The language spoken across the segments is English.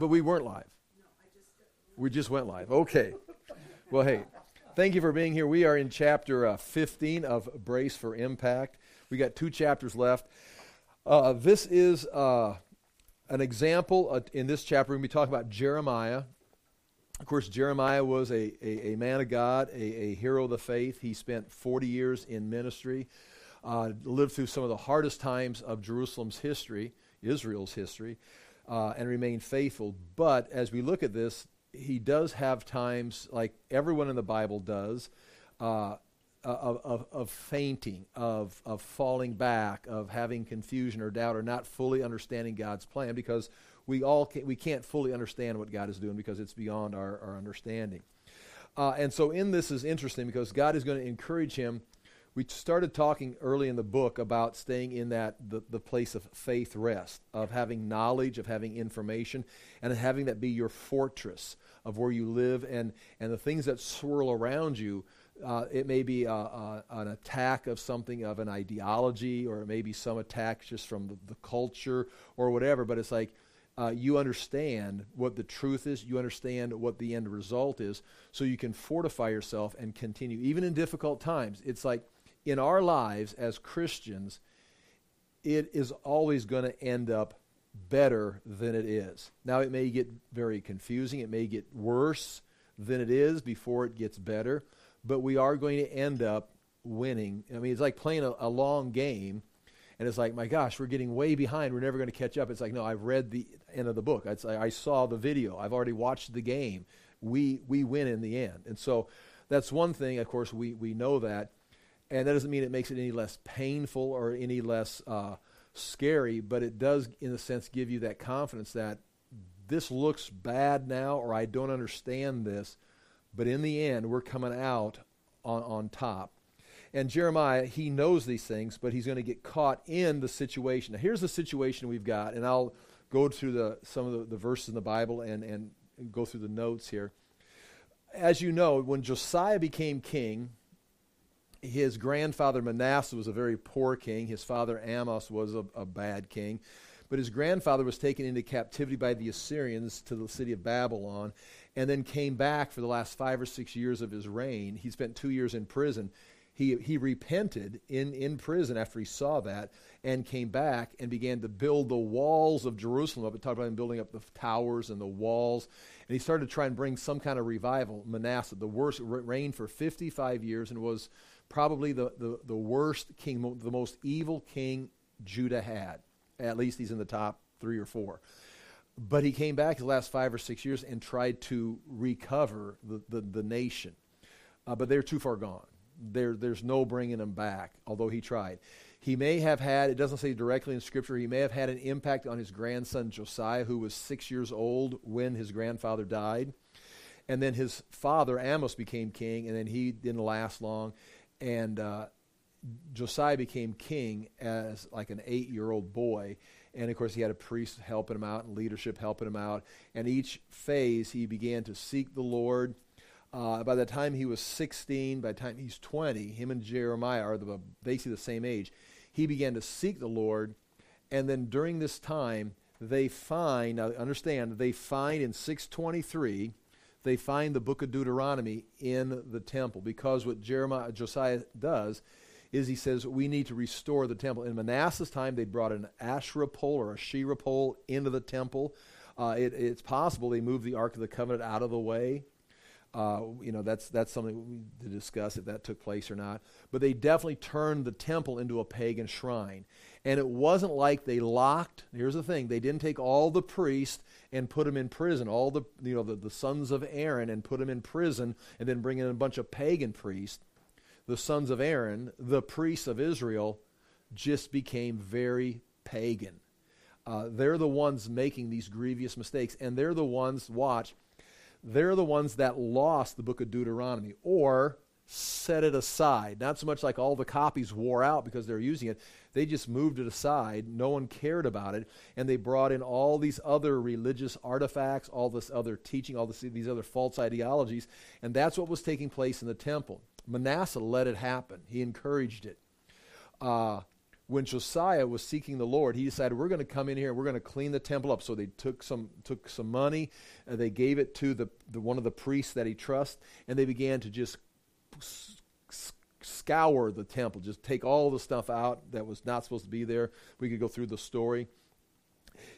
But we weren't live. We just went live. Okay. Well, hey, thank you for being here. We are in chapter uh, 15 of Brace for Impact. We got two chapters left. Uh, this is uh, an example uh, in this chapter. We're going to be talking about Jeremiah. Of course, Jeremiah was a, a, a man of God, a, a, hero of the faith. He spent 40 years in ministry, uh, lived through some of the hardest times of Jerusalem's history, Israel's history, uh, and remain faithful. But as we look at this, he does have times, like everyone in the Bible does, uh, of, of, of, fainting, of, of falling back, of having confusion or doubt, or not fully understanding God's plan because we all can, we can't fully understand what God is doing because it's beyond our, our understanding. Uh, and so in this is interesting because God is going to encourage him. We started talking early in the book about staying in that the, the place of faith rest, of having knowledge, of having information, and having that be your fortress of where you live and, and the things that swirl around you. Uh, it may be a, a, an attack of something, of an ideology, or it may be some attack just from the, the culture or whatever, but it's like uh, you understand what the truth is, you understand what the end result is, so you can fortify yourself and continue. Even in difficult times, it's like in our lives as Christians, it is always going to end up better than it is. Now, it may get very confusing, it may get worse than it is before it gets better, but we are going to end up winning. I mean, it's like playing a, a long game and it's like, my gosh, we're getting way behind. We're never going to catch up. It's like, no, I've read the end of the book. It's, I saw the video. I've already watched the game. We we win in the end. And so that's one thing. Of course, we we know that, and that doesn't mean it makes it any less painful or any less uh, scary. But it does, in a sense, give you that confidence that this looks bad now, or I don't understand this, but in the end, we're coming out on on top. And Jeremiah, he knows these things, but he's going to get caught in the situation. Now, here's the situation we've got, and I'll go through the, some of the, the verses in the Bible and, and go through the notes here. As you know, when Josiah became king, his grandfather Manasseh was a very poor king. His father Amon was a, a bad king. But his grandfather was taken into captivity by the Assyrians to the city of Babylon and then came back for the last five or six years of his reign. He spent two years in prison he, he repented in, in prison after he saw that and came back and began to build the walls of Jerusalem up. It talked about him building up the towers and the walls. And he started to try and bring some kind of revival. Manasseh, the worst, reigned for 55 years and was probably the, the, the worst king, the most evil king Judah had. At least he's in the top three or four. But he came back the last five or six years and tried to recover the, the, the nation. Uh, but they're too far gone there, there's no bringing them back, although he tried. He may have had, it doesn't say directly in Scripture, he may have had an impact on his grandson Josiah, who was six years old when his grandfather died. And then his father, Amon, became king, and then he didn't last long. And uh, Josiah became king as like an eight year old boy. And of course, he had a priest helping him out and leadership helping him out. And each phase, he began to seek the Lord uh, by the time he was 16, by the time he's 20, him and Jeremiah are the, basically the same age. He began to seek the Lord, and then during this time, they find, now understand, they find in 623, they find the book of Deuteronomy in the temple because what Jeremiah, Josiah does is he says we need to restore the temple. In Manasseh's time, they brought an Asherah pole or a Shera pole into the temple. Uh, it, it's possible they moved the Ark of the Covenant out of the way uh, you know, that's, that's something to discuss if that took place or not. But they definitely turned the temple into a pagan shrine. And it wasn't like they locked, here's the thing, they didn't take all the priests and put them in prison, all the, you know, the, the sons of Aaron and put them in prison and then bring in a bunch of pagan priests. The sons of Aaron, the priests of Israel, just became very pagan. Uh, they're the ones making these grievous mistakes, and they're the ones, watch, they're the ones that lost the book of Deuteronomy or set it aside. Not so much like all the copies wore out because they're using it. They just moved it aside. No one cared about it. And they brought in all these other religious artifacts, all this other teaching, all this, these other false ideologies. And that's what was taking place in the temple. Manasseh let it happen, he encouraged it. Uh, when Josiah was seeking the Lord, he decided we're going to come in here we're going to clean the temple up. So they took some took some money, they gave it to the, the one of the priests that he trusts, and they began to just scour the temple, just take all the stuff out that was not supposed to be there. We could go through the story.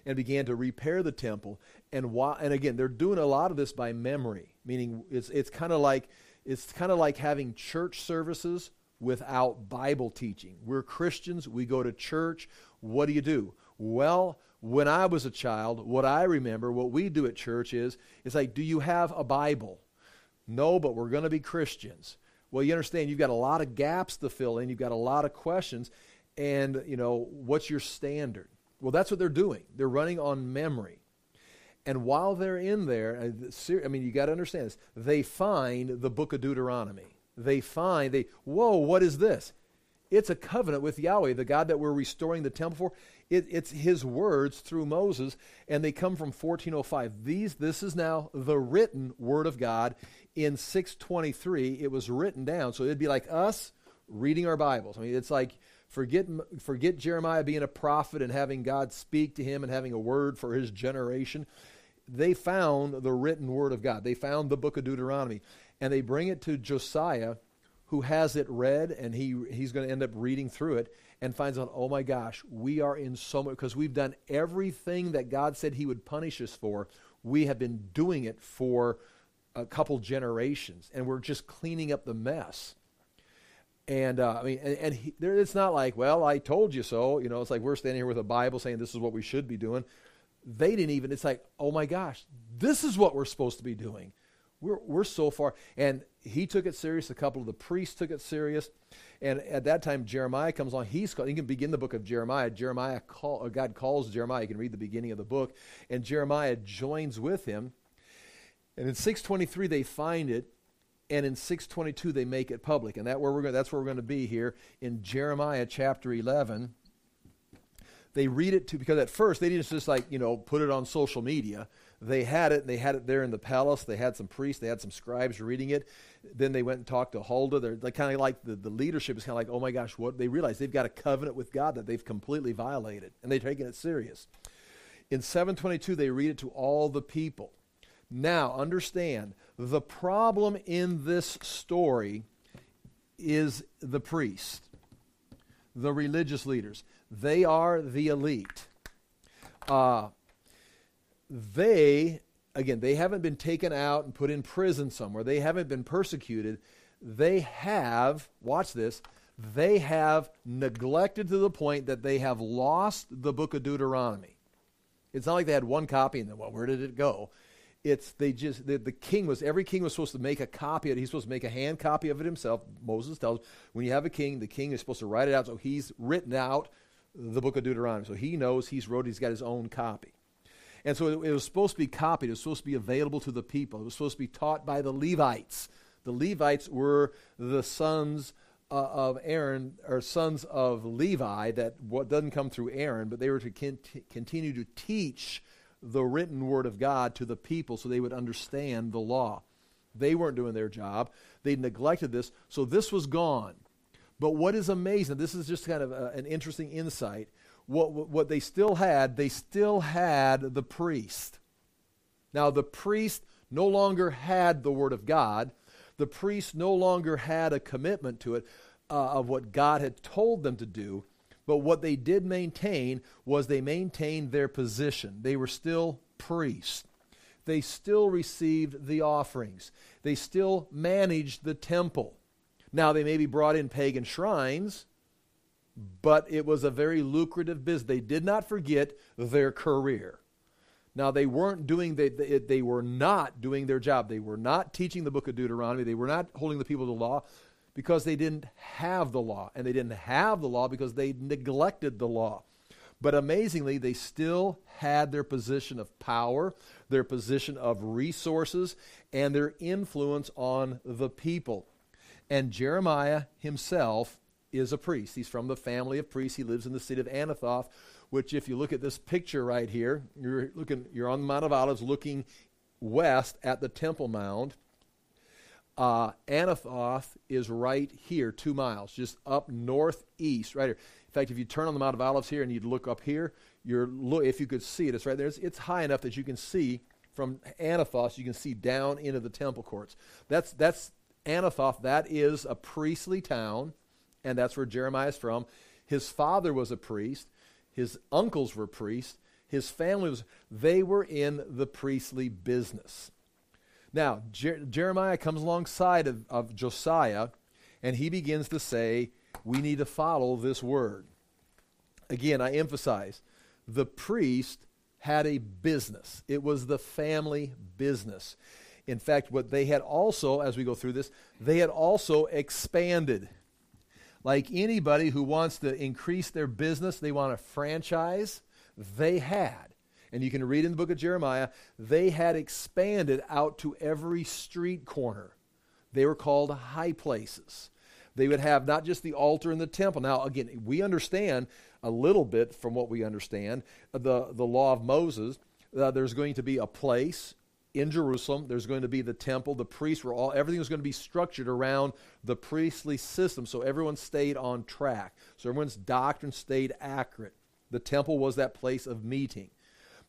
And began to repair the temple. And why, and again, they're doing a lot of this by memory, meaning it's it's kind of like it's kind of like having church services without Bible teaching. We're Christians, we go to church. What do you do? Well, when I was a child, what I remember, what we do at church is, it's like, do you have a Bible? No, but we're going to be Christians. Well, you understand, you've got a lot of gaps to fill in, you've got a lot of questions, and, you know, what's your standard? Well, that's what they're doing. They're running on memory. And while they're in there, I mean, you got to understand this, they find the book of Deuteronomy they find, they, whoa, what is this? It's a covenant with Yahweh, the God that we're restoring the temple for. It, it's his words through Moses, and they come from 1405. These, this is now the written word of God. In 623, it was written down. So it'd be like us reading our Bibles. I mean, it's like forget, forget Jeremiah being a prophet and having God speak to him and having a word for his generation. They found the written word of God. They found the book of Deuteronomy and they bring it to Josiah, who has it read, and he, he's going to end up reading through it and finds out, oh my gosh, we are in so much, because we've done everything that God said he would punish us for. We have been doing it for a couple generations, and we're just cleaning up the mess. And uh, I mean, and, and he, there, it's not like, well, I told you so. You know, it's like we're standing here with a Bible saying this is what we should be doing. They didn't even. It's like, oh my gosh, this is what we're supposed to be doing. We're, we're so far. And he took it serious. A couple of the priests took it serious. And at that time, Jeremiah comes on. He's called, you can begin the book of Jeremiah. Jeremiah call, God calls Jeremiah. You can read the beginning of the book. And Jeremiah joins with him. And in 623, they find it. And in 622, they make it public. And that where we're going, that's where we're going to be here in Jeremiah chapter 11 they read it to because at first they didn't just like you know put it on social media they had it. and They had it there in the palace. They had some priests. They had some scribes reading it. Then they went and talked to Huldah. They're, they kind of like the, the leadership is kind of like, oh my gosh, what? They realize they've got a covenant with God that they've completely violated, and they're taking it serious. In 722, they read it to all the people. Now, understand the problem in this story is the priest, the religious leaders. They are the elite. Uh, they, again, they haven't been taken out and put in prison somewhere. They haven't been persecuted. They have, watch this, they have neglected to the point that they have lost the book of Deuteronomy. It's not like they had one copy and then, well, where did it go? It's they just the, the, king was every king was supposed to make a copy of it. He's supposed to make a hand copy of it himself. Moses tells when you have a king, the king is supposed to write it out. So he's written out the book of Deuteronomy. So he knows he's wrote. He's got his own copy. And so it, it, was supposed to be copied. It was supposed to be available to the people. It was supposed to be taught by the Levites. The Levites were the sons uh, of Aaron, or sons of Levi, that what doesn't come through Aaron, but they were to cont- continue to teach the written word of God to the people so they would understand the law. They weren't doing their job. They neglected this, so this was gone. But what is amazing, this is just kind of a, an interesting insight, what, what they still had, they still had the priest. Now, the priest no longer had the Word of God. The priest no longer had a commitment to it uh, of what God had told them to do. But what they did maintain was they maintained their position. They were still priests. They still received the offerings. They still managed the temple. Now, they maybe brought in pagan shrines, but it was a very lucrative business. They did not forget their career. Now they weren't doing they, they, they were not doing their job. They were not teaching the book of Deuteronomy. They were not holding the people to the law because they didn't have the law and they didn't have the law because they neglected the law. But amazingly, they still had their position of power, their position of resources, and their influence on the people. And Jeremiah himself is a priest. He's from the family of priests. He lives in the city of Anathoth, which, if you look at this picture right here, you're looking, you're on the Mount of Olives, looking west at the Temple Mount. Uh, Anathoth is right here, two miles, just up northeast, right here. In fact, if you turn on the Mount of Olives here and you look up here, you're look, if you could see it, it's right there. It's, it's high enough that you can see from Anathoth, you can see down into the temple courts. That's, that's Anathoth. That is a priestly town, and that's where Jeremiah is from. His father was a priest. His uncles were priests. His family was, they were in the priestly business. Now, Jer- Jeremiah comes alongside of, of Josiah, and he begins to say, we need to follow this word. Again, I emphasize the priest had a business, it was the family business. In fact, what they had also, as we go through this, they had also expanded. Like anybody who wants to increase their business, they want a franchise, they had. And you can read in the book of Jeremiah, they had expanded out to every street corner. They were called high places. They would have not just the altar and the temple. Now, again, we understand a little bit from what we understand the, the law of Moses. Uh, there's going to be a place in Jerusalem. There's going to be the temple. The priests were all, everything was going to be structured around the priestly system. So everyone stayed on track. So everyone's doctrine stayed accurate. The temple was that place of meeting.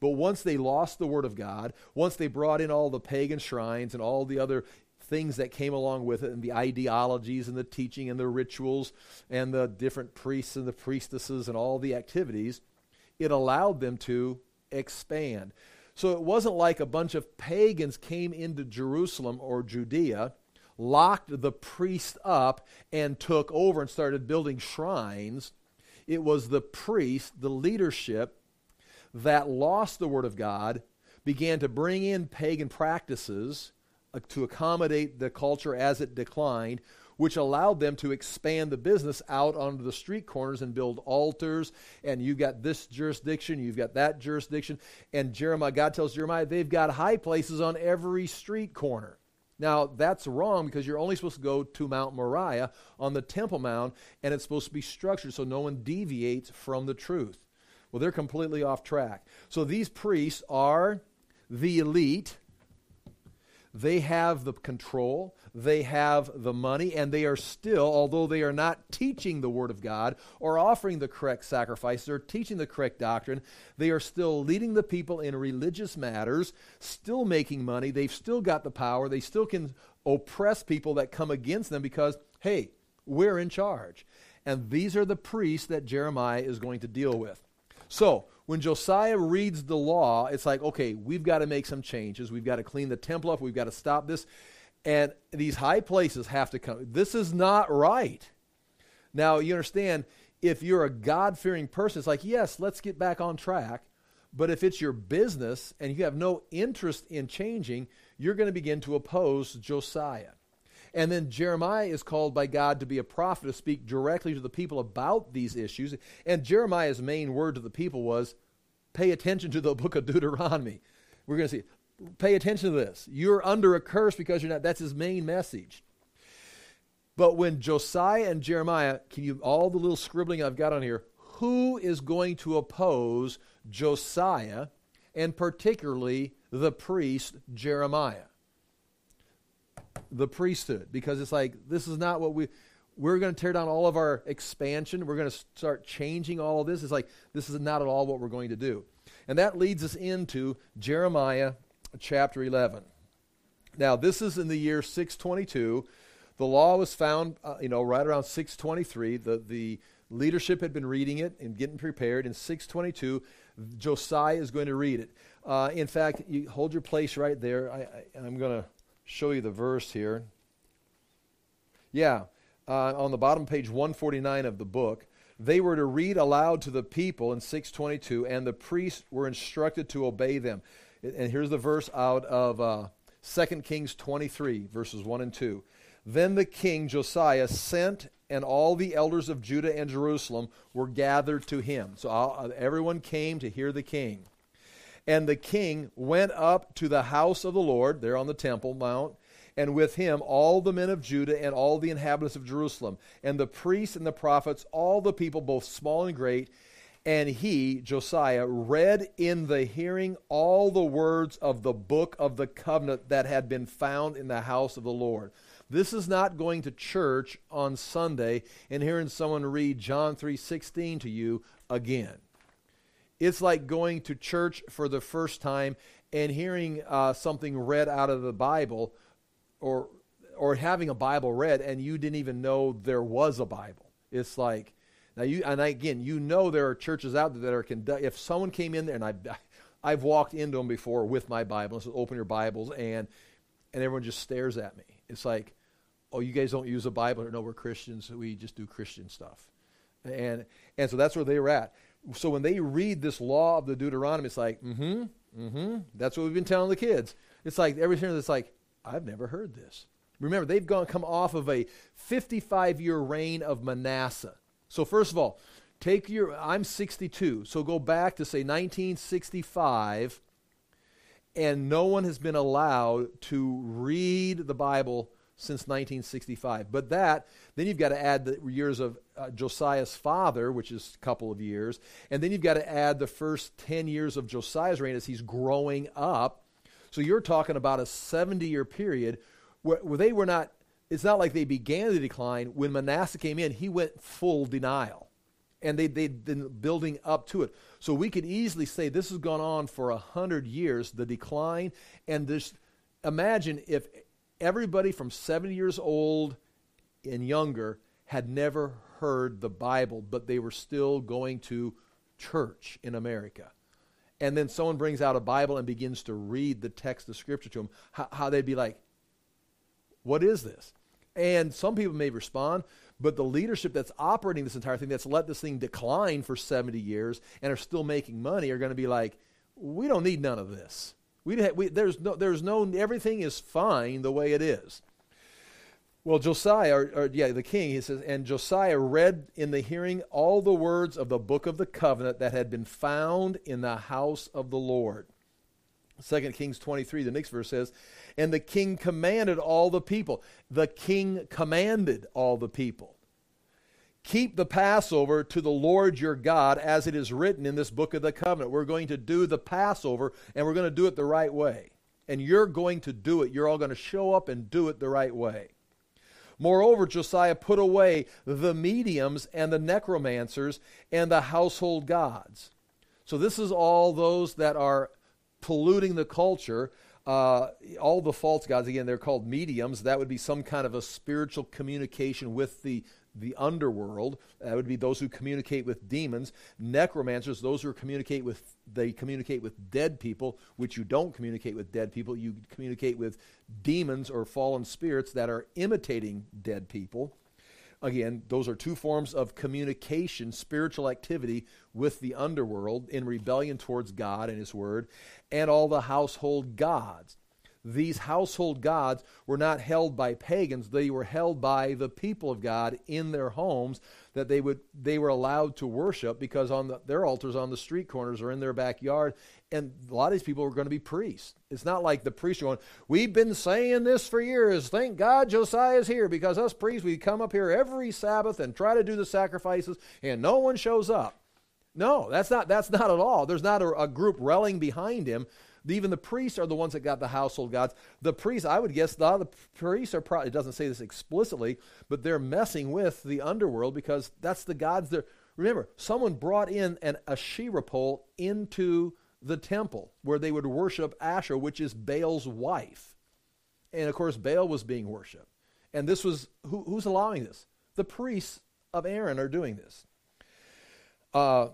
But once they lost the Word of God, once they brought in all the pagan shrines and all the other things that came along with it, and the ideologies and the teaching and the rituals and the different priests and the priestesses and all the activities, it allowed them to expand. So it wasn't like a bunch of pagans came into Jerusalem or Judea, locked the priest up, and took over and started building shrines. It was the priest, the leadership, that lost the Word of God, began to bring in pagan practices uh, to accommodate the culture as it declined, which allowed them to expand the business out onto the street corners and build altars. And you've got this jurisdiction, you've got that jurisdiction. And Jeremiah, God tells Jeremiah, they've got high places on every street corner. Now, that's wrong because you're only supposed to go to Mount Moriah on the Temple Mount, and it's supposed to be structured so no one deviates from the truth. Well, they're completely off track. So these priests are the elite. They have the control, they have the money, and they are still, although they are not teaching the Word of God or offering the correct sacrifices or teaching the correct doctrine, they are still leading the people in religious matters, still making money. They've still got the power. They still can oppress people that come against them because, hey, we're in charge. And these are the priests that Jeremiah is going to deal with. So, when Josiah reads the law, it's like, okay, we've got to make some changes. We've got to clean the temple up. We've got to stop this. And these high places have to come. This is not right. Now, you understand, if you're a God fearing person, it's like, yes, let's get back on track. But if it's your business and you have no interest in changing, you're going to begin to oppose Josiah. And then Jeremiah is called by God to be a prophet to speak directly to the people about these issues. And Jeremiah's main word to the people was pay attention to the book of Deuteronomy. We're going to see, pay attention to this. You're under a curse because you're not. That's his main message. But when Josiah and Jeremiah, can you, all the little scribbling I've got on here, who is going to oppose Josiah and particularly the priest Jeremiah? The priesthood because it's like this is not what we we're going to tear down all of our expansion. We're going to start changing all of this. It's like this is not at all what we're going to do. And that leads us into jeremiah chapter 11 now this is in the year 622 the law was found uh, you know right around 623 the, the leadership had been reading it and getting prepared. In 622 josiah is going to read it. Uh, in fact you hold your place right there. I, I, i'm going to show you the verse here. Yeah, uh, on the bottom page 149 of the book, they were to read aloud to the people in 622, and the priests were instructed to obey them. And here's the verse out of uh, 2 Kings 23, verses 1 and 2. Then the king Josiah sent, and all the elders of Judah and Jerusalem were gathered to him. So uh, everyone came to hear the king. And the king went up to the house of the Lord, there on the Temple Mount, and with him all the men of Judah and all the inhabitants of Jerusalem, and the priests and the prophets, all the people, both small and great. And he, Josiah, read in the hearing all the words of the book of the covenant that had been found in the house of the Lord. This is not going to church on Sunday and hearing someone read John 3:16 to you again. It's like going to church for the first time and hearing uh, something read out of the Bible or or having a Bible read and you didn't even know there was a Bible. It's like now you and again you know there are churches out there that are conduct. If someone came in there and I, I've walked into them before with my Bible and said open your Bibles and and everyone just stares at me. It's like, oh, you guys don't use a Bible? No, we're Christians. We just do Christian stuff. And and so that's where they were at. So when they read this law of the Deuteronomy, it's like, mm-hmm, mm-hmm. That's what we've been telling the kids. It's like everything that's like, I've never heard this. Remember, they've gone come off of a 55 year reign of Manasseh. So first of all, take your I'm 62. So go back to say 1965 and no one has been allowed to read the Bible since 1965. But that, then you've got to add the years of uh, Josiah's father, which is a couple of years, and then you've got to add the first 10 years of Josiah's reign as he's growing up. So you're talking about a 70 year period where, where they were not, it's not like they began the decline. When Manasseh came in, he went full denial. And they, they'd been building up to it. So we could easily say this has gone on for a hundred years, the decline. And this, imagine if everybody from 70 years old and younger had never heard the Bible, but they were still going to church in America. And then someone brings out a Bible and begins to read the text of Scripture to them, how, how they'd be like, What is this? And some people may respond, but the leadership that's operating this entire thing, that's let this thing decline for 70 years and are still making money, are going to be like, We don't need none of this. We, we, there's no, there's no, everything is fine the way it is. Well, Josiah, or, or, yeah, the king, he says, and Josiah read in the hearing all the words of the book of the covenant that had been found in the house of the Lord. 2 Kings 23, the next verse says, And the king commanded all the people. The king commanded all the people. Keep the Passover to the Lord your God as it is written in this book of the covenant. We're going to do the Passover and we're going to do it the right way. And you're going to do it. You're all going to show up and do it the right way. Moreover, Josiah put away the mediums and the necromancers and the household gods. So, this is all those that are polluting the culture. Uh, all the false gods, again, they're called mediums. That would be some kind of a spiritual communication with the the underworld. That would be those who communicate with demons. Necromancers, those who communicate with they communicate with dead people, which you don't communicate with dead people. You communicate with demons or fallen spirits that are imitating dead people. Again, those are two forms of communication, spiritual activity with the underworld in rebellion towards God and His Word, and all the household gods these household gods were not held by pagans. They were held by the people of god in their homes that they would they were allowed to worship because on the, their altars on the street corners or in their backyard. And a lot of these people were going to be priests. It's not like the priests are going we've been saying this for years. Thank god josiah's here because us priests we come up here every sabbath and try to do the sacrifices and no one shows up. No that's not that's not at all. There's not a, a group rallying behind him even the priests are the ones that got the household gods. The priests, I would guess, the, the priests are probably, it doesn't say this explicitly, but they're messing with the underworld because that's the gods that, remember, someone brought in an Asherah pole into the temple where they would worship Asherah, which is Baal's wife. And of course, Baal was being worshiped. And this was, who, who's allowing this? The priests of Aaron are doing this. Uh,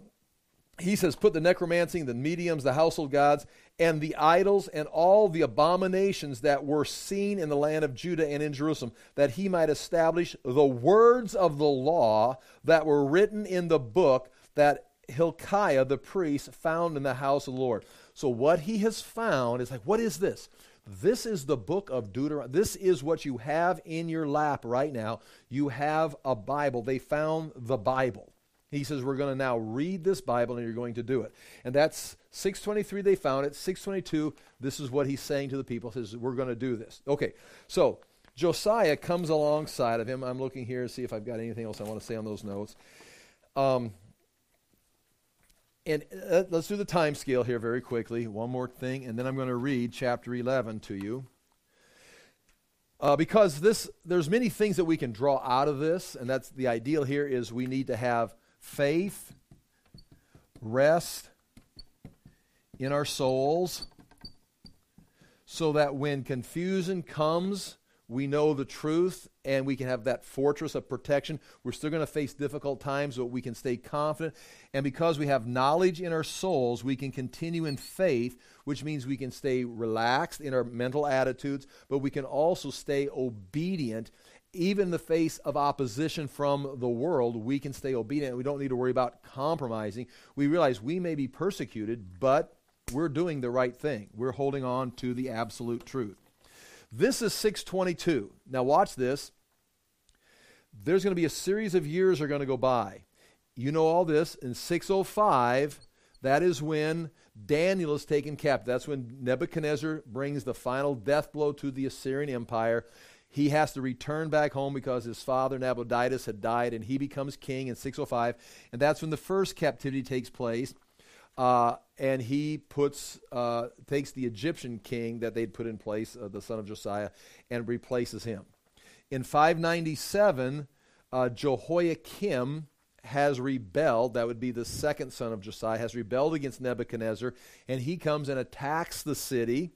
he says, put the necromancy, the mediums, the household gods, and the idols and all the abominations that were seen in the land of Judah and in Jerusalem, that he might establish the words of the law that were written in the book that Hilkiah the priest found in the house of the Lord. So, what he has found is like, what is this? This is the book of Deuteronomy. This is what you have in your lap right now. You have a Bible. They found the Bible. He says, We're going to now read this Bible and you're going to do it. And that's 623, they found it. 622, this is what he's saying to the people. He says, We're going to do this. Okay, so Josiah comes alongside of him. I'm looking here to see if I've got anything else I want to say on those notes. Um, and uh, let's do the time scale here very quickly. One more thing, and then I'm going to read chapter 11 to you. Uh, because this, there's many things that we can draw out of this, and that's the ideal here is we need to have faith, rest in our souls, so that when confusion comes, we know the truth and we can have that fortress of protection. We're still going to face difficult times, but we can stay confident. And because we have knowledge in our souls, we can continue in faith, which means we can stay relaxed in our mental attitudes, but we can also stay obedient. Even in the face of opposition from the world, we can stay obedient. We don't need to worry about compromising. We realize we may be persecuted, but we're doing the right thing. We're holding on to the absolute truth. This is 622. Now, watch this. There's going to be a series of years are going to go by. You know all this. In 605, that is when Daniel is taken captive. That's when Nebuchadnezzar brings the final death blow to the Assyrian Empire. He has to return back home because his father Nabonidus had died, and he becomes king in 605. And that's when the first captivity takes place. Uh, and he puts uh, takes the Egyptian king that they'd put in place, uh, the son of Josiah, and replaces him. In 597, uh, Jehoiakim has rebelled. That would be the second son of Josiah, has rebelled against Nebuchadnezzar, and he comes and attacks the city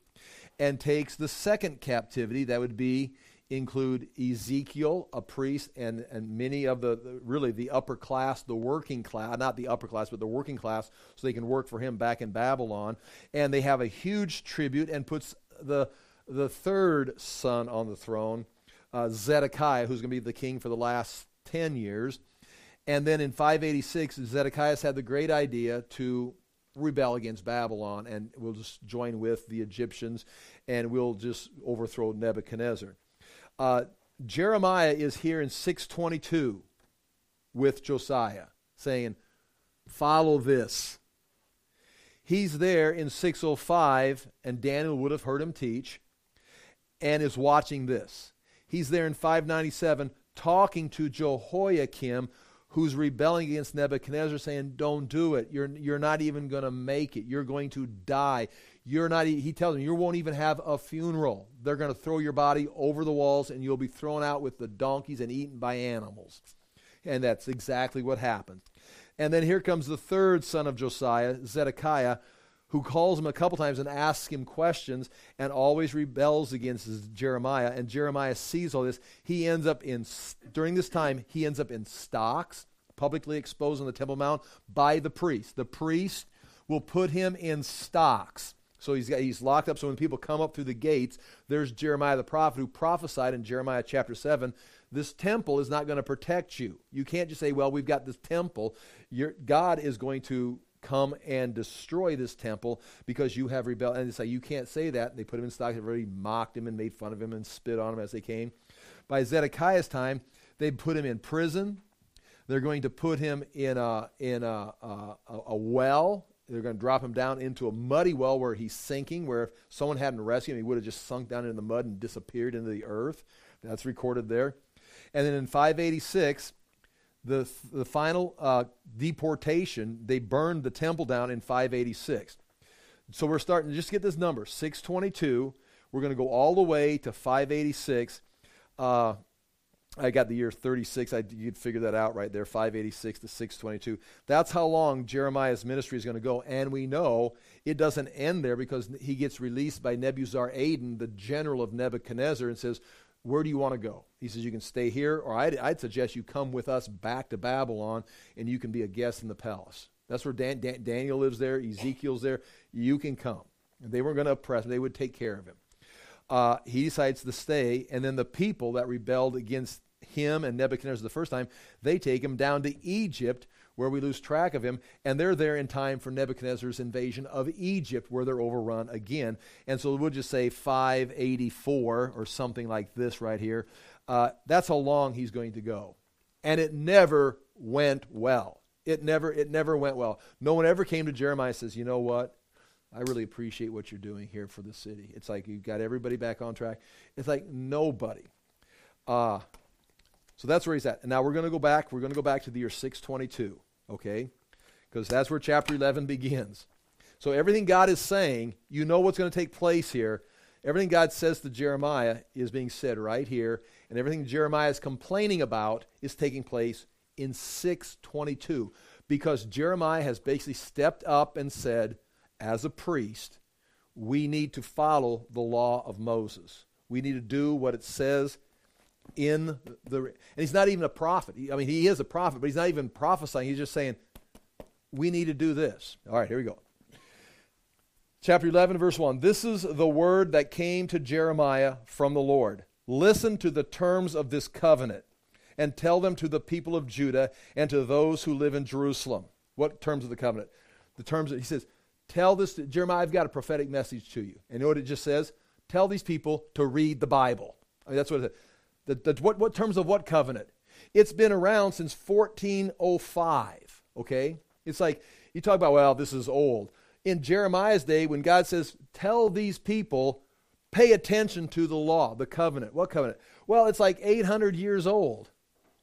and takes the second captivity. That would be include Ezekiel, a priest, and, and many of the, the, really the upper class, the working class, not the upper class, but the working class, so they can work for him back in Babylon. And they have a huge tribute and puts the, the third son on the throne, uh, Zedekiah, who's going to be the king for the last 10 years. And then in 586, Zedekiah had the great idea to rebel against Babylon and we'll just join with the Egyptians and we'll just overthrow Nebuchadnezzar. Uh, Jeremiah is here in 622 with Josiah, saying, Follow this. He's there in 605, and Daniel would have heard him teach, and is watching this. He's there in 597 talking to Jehoiakim, who's rebelling against Nebuchadnezzar, saying, Don't do it. You're, you're not even going to make it. You're going to die. You're not, he tells them, you won't even have a funeral. They're going to throw your body over the walls and you'll be thrown out with the donkeys and eaten by animals. And that's exactly what happened. And then here comes the third son of Josiah, Zedekiah, who calls him a couple times and asks him questions and always rebels against Jeremiah. And Jeremiah sees all this. He ends up in, during this time, he ends up in stocks, publicly exposed on the Temple Mount by the priest. The priest will put him in stocks. So he's, got, he's locked up. So when people come up through the gates, there's Jeremiah the prophet who prophesied in Jeremiah chapter 7 this temple is not going to protect you. You can't just say, well, we've got this temple. Your, God is going to come and destroy this temple because you have rebelled. And they say, you can't say that. And they put him in stocks. Already mocked him and made fun of him and spit on him as they came. By Zedekiah's time, they put him in prison. They're going to put him in a, in a, a, a well they're going to drop him down into a muddy well where he's sinking, where if someone hadn't rescued him, he would have just sunk down in the mud and disappeared into the earth. That's recorded there. And then in 586, the, the final uh, deportation, they burned the temple down in 586. So we're starting to just get this number 622. We're going to go all the way to 586. Uh, I got the year 36. I, you'd figure that out right there, 586 to 622. That's how long Jeremiah's ministry is going to go. And we know it doesn't end there because he gets released by Nebuzaradan, the general of Nebuchadnezzar, and says, Where do you want to go? He says, You can stay here, or I'd, I'd suggest you come with us back to Babylon and you can be a guest in the palace. That's where Dan, Dan, Daniel lives there, Ezekiel's there. You can come. They weren't going to oppress him, they would take care of him uh, he decides to stay, and then the people that rebelled against him and Nebuchadnezzar the first time, they take him down to Egypt, where we lose track of him, and they're there in time for Nebuchadnezzar's invasion of Egypt, where they're overrun again. And so we'll just say 584 or something like this right here. Uh, that's how long he's going to go. And it never went well. It never, it never went well. No one ever came to Jeremiah and says, you know what? I really appreciate what you're doing here for the city. It's like you've got everybody back on track. It's like nobody. Uh, so that's where he's at. And now we're going to go back. We're going to go back to the year 622, okay? Because that's where chapter 11 begins. So everything God is saying, you know what's going to take place here. Everything God says to Jeremiah is being said right here, and everything Jeremiah is complaining about is taking place in 622 because Jeremiah has basically stepped up and said, as a priest, we need to follow the law of Moses. We need to do what it says in the. And he's not even a prophet. I mean, he is a prophet, but he's not even prophesying. He's just saying, we need to do this. All right, here we go. Chapter 11, verse 1. This is the word that came to Jeremiah from the Lord. Listen to the terms of this covenant and tell them to the people of Judah and to those who live in Jerusalem. What terms of the covenant? The terms that he says, tell this to Jeremiah, I've got a prophetic message to you. And you know what it just says? Tell these people to read the Bible. I mean, that's what it the, the, what, what terms of what covenant? It's been around since 1405, okay? It's like, you talk about, well, this is old. In Jeremiah's day, when God says, tell these people, pay attention to the law, the covenant. What covenant? Well, it's like 800 years old.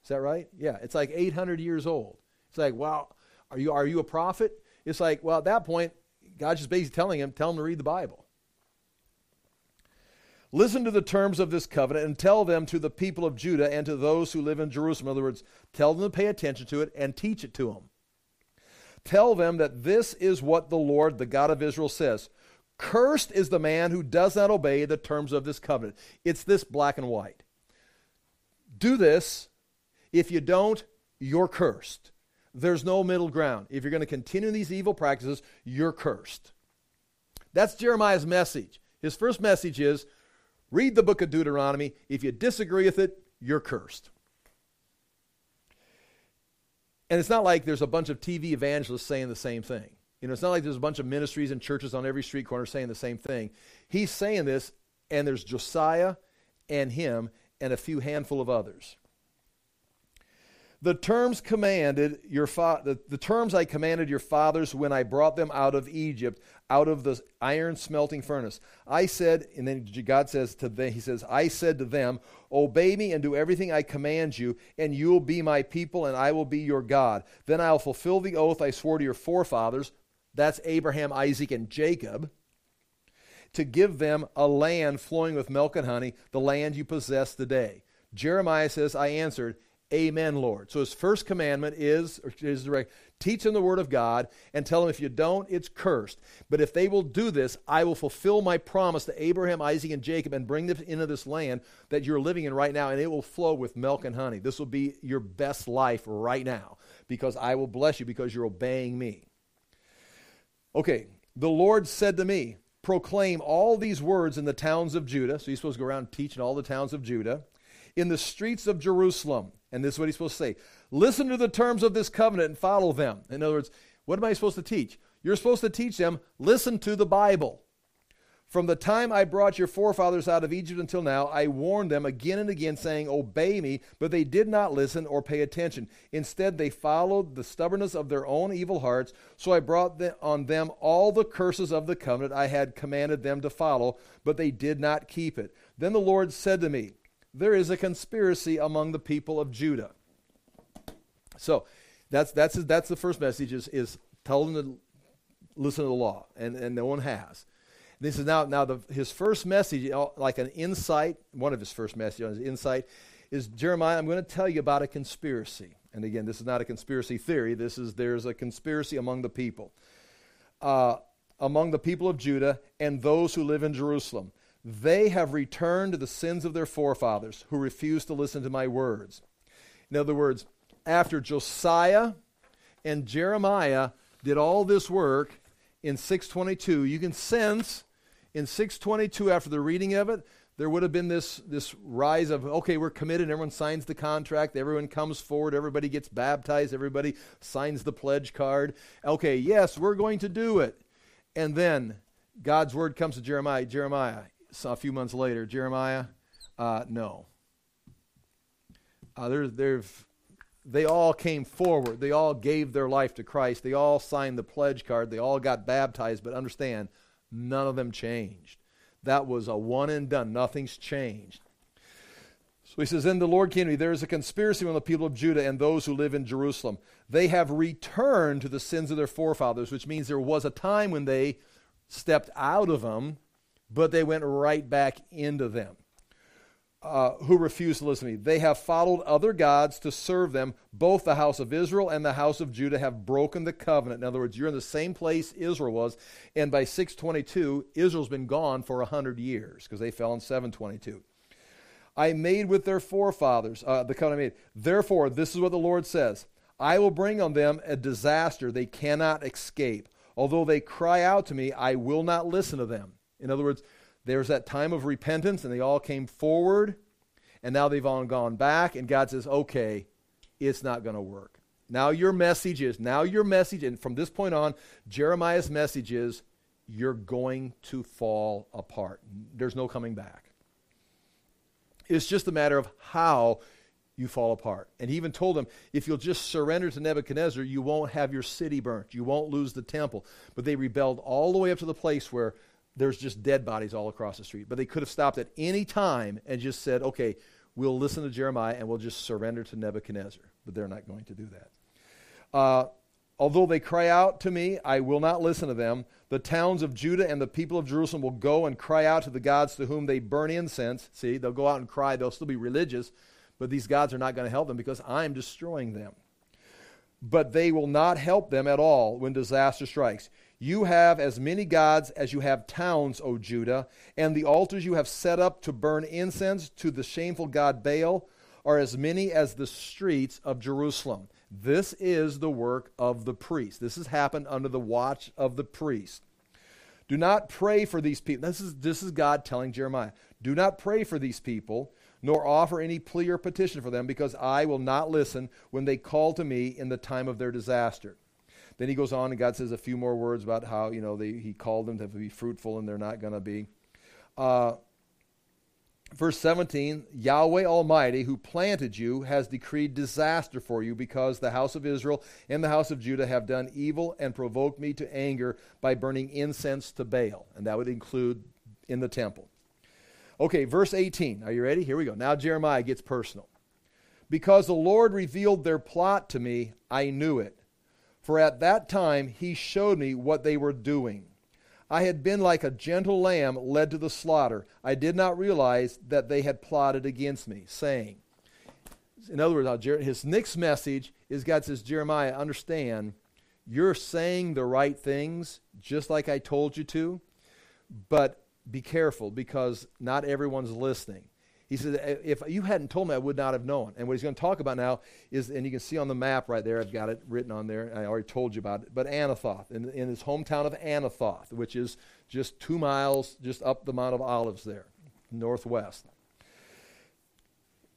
Is that right? Yeah, it's like 800 years old. It's like, well, are you, are you a prophet? It's like, well, at that point, God's just basically telling him, tell him to read the Bible. Listen to the terms of this covenant and tell them to the people of Judah and to those who live in Jerusalem. In other words, tell them to pay attention to it and teach it to them. Tell them that this is what the Lord, the God of Israel, says Cursed is the man who does not obey the terms of this covenant. It's this black and white. Do this. If you don't, you're cursed. There's no middle ground. If you're going to continue these evil practices, you're cursed. That's Jeremiah's message. His first message is read the book of Deuteronomy. If you disagree with it, you're cursed. And it's not like there's a bunch of TV evangelists saying the same thing. You know, it's not like there's a bunch of ministries and churches on every street corner saying the same thing. He's saying this, and there's Josiah and him and a few handful of others. The terms commanded your fa- the, the terms I commanded your fathers when I brought them out of Egypt, out of the iron smelting furnace. I said, and then God says to them, He says, I said to them, Obey me and do everything I command you, and you will be my people, and I will be your God. Then I'll fulfill the oath I swore to your forefathers. That's Abraham, Isaac, and Jacob. To give them a land flowing with milk and honey, the land you possess today. Jeremiah says, I answered, Amen, Lord. So his first commandment is, is direct, teach them the word of God and tell them if you don't, it's cursed. But if they will do this, I will fulfill my promise to Abraham, Isaac, and Jacob and bring them into this land that you're living in right now, and it will flow with milk and honey. This will be your best life right now because I will bless you because you're obeying me. Okay, the Lord said to me, Proclaim all these words in the towns of Judah. So he's supposed to go around teaching all the towns of Judah. In the streets of Jerusalem and this is what he's supposed to say listen to the terms of this covenant and follow them. In other words, what am I supposed to teach? You're supposed to teach them listen to the Bible. From the time I brought your forefathers out of Egypt until now, I warned them again and again, saying, Obey me, but they did not listen or pay attention. Instead, they followed the stubbornness of their own evil hearts. So I brought on them all the curses of the covenant I had commanded them to follow, but they did not keep it. Then the Lord said to me, there is a conspiracy among the people of Judah. So that's, that's, that's the first message is, is tell them to listen to the law, and, and no one has. This is now, now the, his first message, like an insight, one of his first messages, his insight, is Jeremiah, I'm going to tell you about a conspiracy. And again, this is not a conspiracy theory. This is there's a conspiracy among the people, uh, among the people of Judah and those who live in Jerusalem. They have returned to the sins of their forefathers who refused to listen to my words. In other words, after Josiah and Jeremiah did all this work in 622, you can sense in 622, after the reading of it, there would have been this, this rise of, okay, we're committed, everyone signs the contract, everyone comes forward, everybody gets baptized, everybody signs the pledge card. Okay, yes, we're going to do it. And then God's word comes to Jeremiah Jeremiah, a few months later, Jeremiah, uh, no. Uh, they're, they're, they all came forward. They all gave their life to Christ. They all signed the pledge card. They all got baptized. But understand, none of them changed. That was a one and done. Nothing's changed. So he says, Then the Lord came to me. There is a conspiracy among the people of Judah and those who live in Jerusalem. They have returned to the sins of their forefathers, which means there was a time when they stepped out of them but they went right back into them. Uh, who refused to listen to me. They have followed other gods to serve them. Both the house of Israel and the house of Judah have broken the covenant. In other words, you're in the same place Israel was, and by 622, Israel's been gone for 100 years because they fell in 722. I made with their forefathers, uh, the covenant I made. Therefore, this is what the Lord says I will bring on them a disaster they cannot escape. Although they cry out to me, I will not listen to them. In other words, there's that time of repentance, and they all came forward, and now they've all gone back, and God says, okay, it's not going to work. Now your message is, now your message, and from this point on, Jeremiah's message is, you're going to fall apart. There's no coming back. It's just a matter of how you fall apart. And he even told them, if you'll just surrender to Nebuchadnezzar, you won't have your city burnt. You won't lose the temple. But they rebelled all the way up to the place where there's just dead bodies all across the street. But they could have stopped at any time and just said, okay, we'll listen to Jeremiah and we'll just surrender to Nebuchadnezzar. But they're not going to do that. Uh, although they cry out to me, I will not listen to them. The towns of Judah and the people of Jerusalem will go and cry out to the gods to whom they burn incense. See, they'll go out and cry. They'll still be religious, but these gods are not going to help them because I'm destroying them. But they will not help them at all when disaster strikes. You have as many gods as you have towns, O Judah, and the altars you have set up to burn incense to the shameful god Baal are as many as the streets of Jerusalem. This is the work of the priest. This has happened under the watch of the priest. Do not pray for these people. This is, this is God telling Jeremiah. Do not pray for these people, nor offer any plea or petition for them, because I will not listen when they call to me in the time of their disaster. Then he goes on and God says a few more words about how, you know, they, he called them to be fruitful and they're not going to be. Uh, verse 17 Yahweh Almighty, who planted you, has decreed disaster for you because the house of Israel and the house of Judah have done evil and provoked me to anger by burning incense to Baal. And that would include in the temple. Okay, verse 18. Are you ready? Here we go. Now Jeremiah gets personal. Because the Lord revealed their plot to me, I knew it. For at that time he showed me what they were doing. I had been like a gentle lamb led to the slaughter. I did not realize that they had plotted against me, saying, in other words, his next message is God says, Jeremiah, understand, you're saying the right things just like I told you to, but be careful because not everyone's listening. He said, if you hadn't told me, I would not have known. And what he's going to talk about now is, and you can see on the map right there, I've got it written on there. I already told you about it. But Anathoth, in, in his hometown of Anathoth, which is just two miles just up the Mount of Olives there, northwest.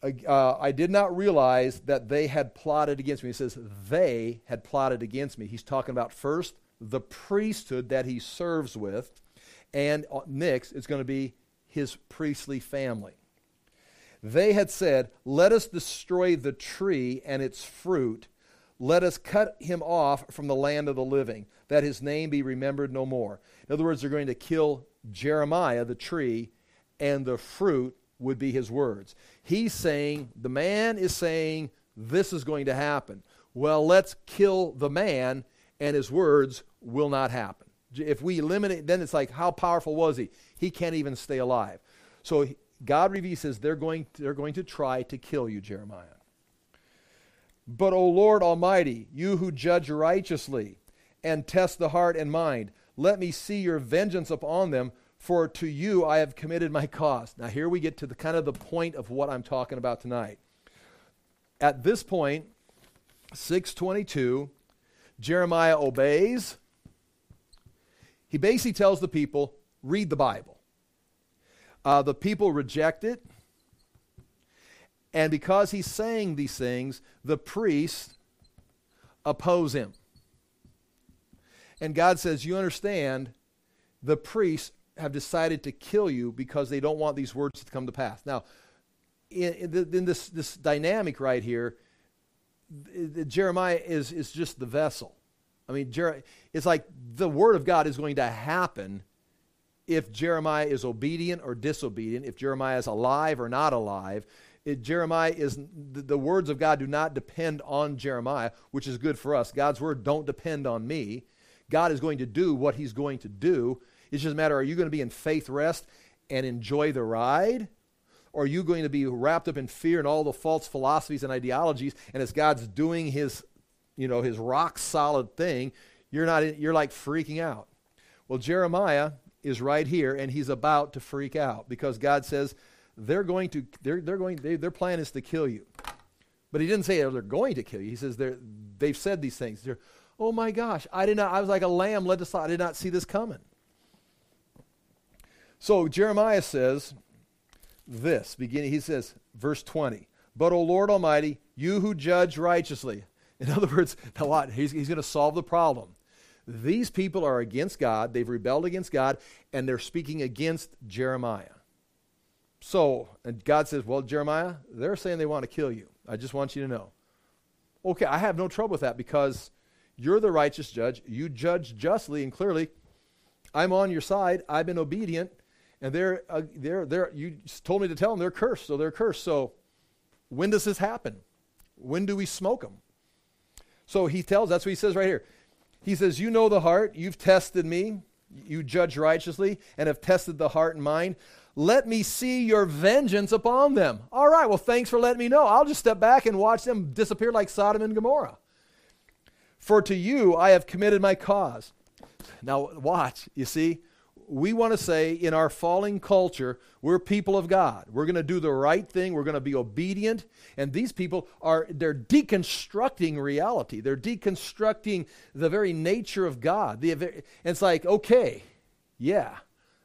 Uh, I did not realize that they had plotted against me. He says, they had plotted against me. He's talking about first the priesthood that he serves with, and uh, next it's going to be his priestly family. They had said, Let us destroy the tree and its fruit. Let us cut him off from the land of the living, that his name be remembered no more. In other words, they're going to kill Jeremiah, the tree, and the fruit would be his words. He's saying, the man is saying, this is going to happen. Well, let's kill the man, and his words will not happen. If we eliminate, then it's like, how powerful was he? He can't even stay alive. So God reveals says they're going, they're going to try to kill you, Jeremiah. But, O Lord Almighty, you who judge righteously and test the heart and mind, let me see your vengeance upon them, for to you I have committed my cause. Now, here we get to the kind of the point of what I'm talking about tonight. At this point, 622, Jeremiah obeys. He basically tells the people, read the Bible. Uh, the people reject it. And because he's saying these things, the priests oppose him. And God says, You understand, the priests have decided to kill you because they don't want these words to come to pass. Now, in, in this, this dynamic right here, Jeremiah is, is just the vessel. I mean, Jer- it's like the word of God is going to happen if Jeremiah is obedient or disobedient, if Jeremiah is alive or not alive. It, Jeremiah is the, the, words of God do not depend on Jeremiah, which is good for us. God's word don't depend on me. God is going to do what he's going to do. It's just a matter are you going to be in faith rest and enjoy the ride? Or are you going to be wrapped up in fear and all the false philosophies and ideologies? And as God's doing his, you know, his rock solid thing, you're not you're like freaking out. Well, Jeremiah is right here and he's about to freak out because God says they're going to they're, they're going they, their plan is to kill you. But he didn't say they're going to kill you. He says they're, they've said these things. They're, oh my gosh, I did not I was like a lamb led to slaughter. I did not see this coming. So Jeremiah says this, beginning, he says, verse 20, But, O Lord Almighty, you who judge righteously. In other words, a lot, he's, he's going to solve the problem. These people are against God, they've rebelled against God, and they're speaking against Jeremiah. So, and God says, Well, Jeremiah, they're saying they want to kill you. I just want you to know. Okay, I have no trouble with that because you're the righteous judge. You judge justly and clearly. I'm on your side. I've been obedient and they're, uh, they're, they're, you told me to tell them they're cursed, so they're cursed. So when does this happen? When do we smoke them? So he tells, that's what he says right here. He says, You know the heart, you've tested me, you judge righteously, and have tested the heart and mind. Let me see your vengeance upon them. All right, well, thanks for letting me know. I'll just step back and watch them disappear like Sodom and Gomorrah. For to you I have committed my cause. Now, watch, you see, we want to say in our falling culture, we're people of God. We're going to do the right thing. We're going to be obedient. And these people are, they're deconstructing reality. They're deconstructing the very nature of God. It's like, okay, yeah,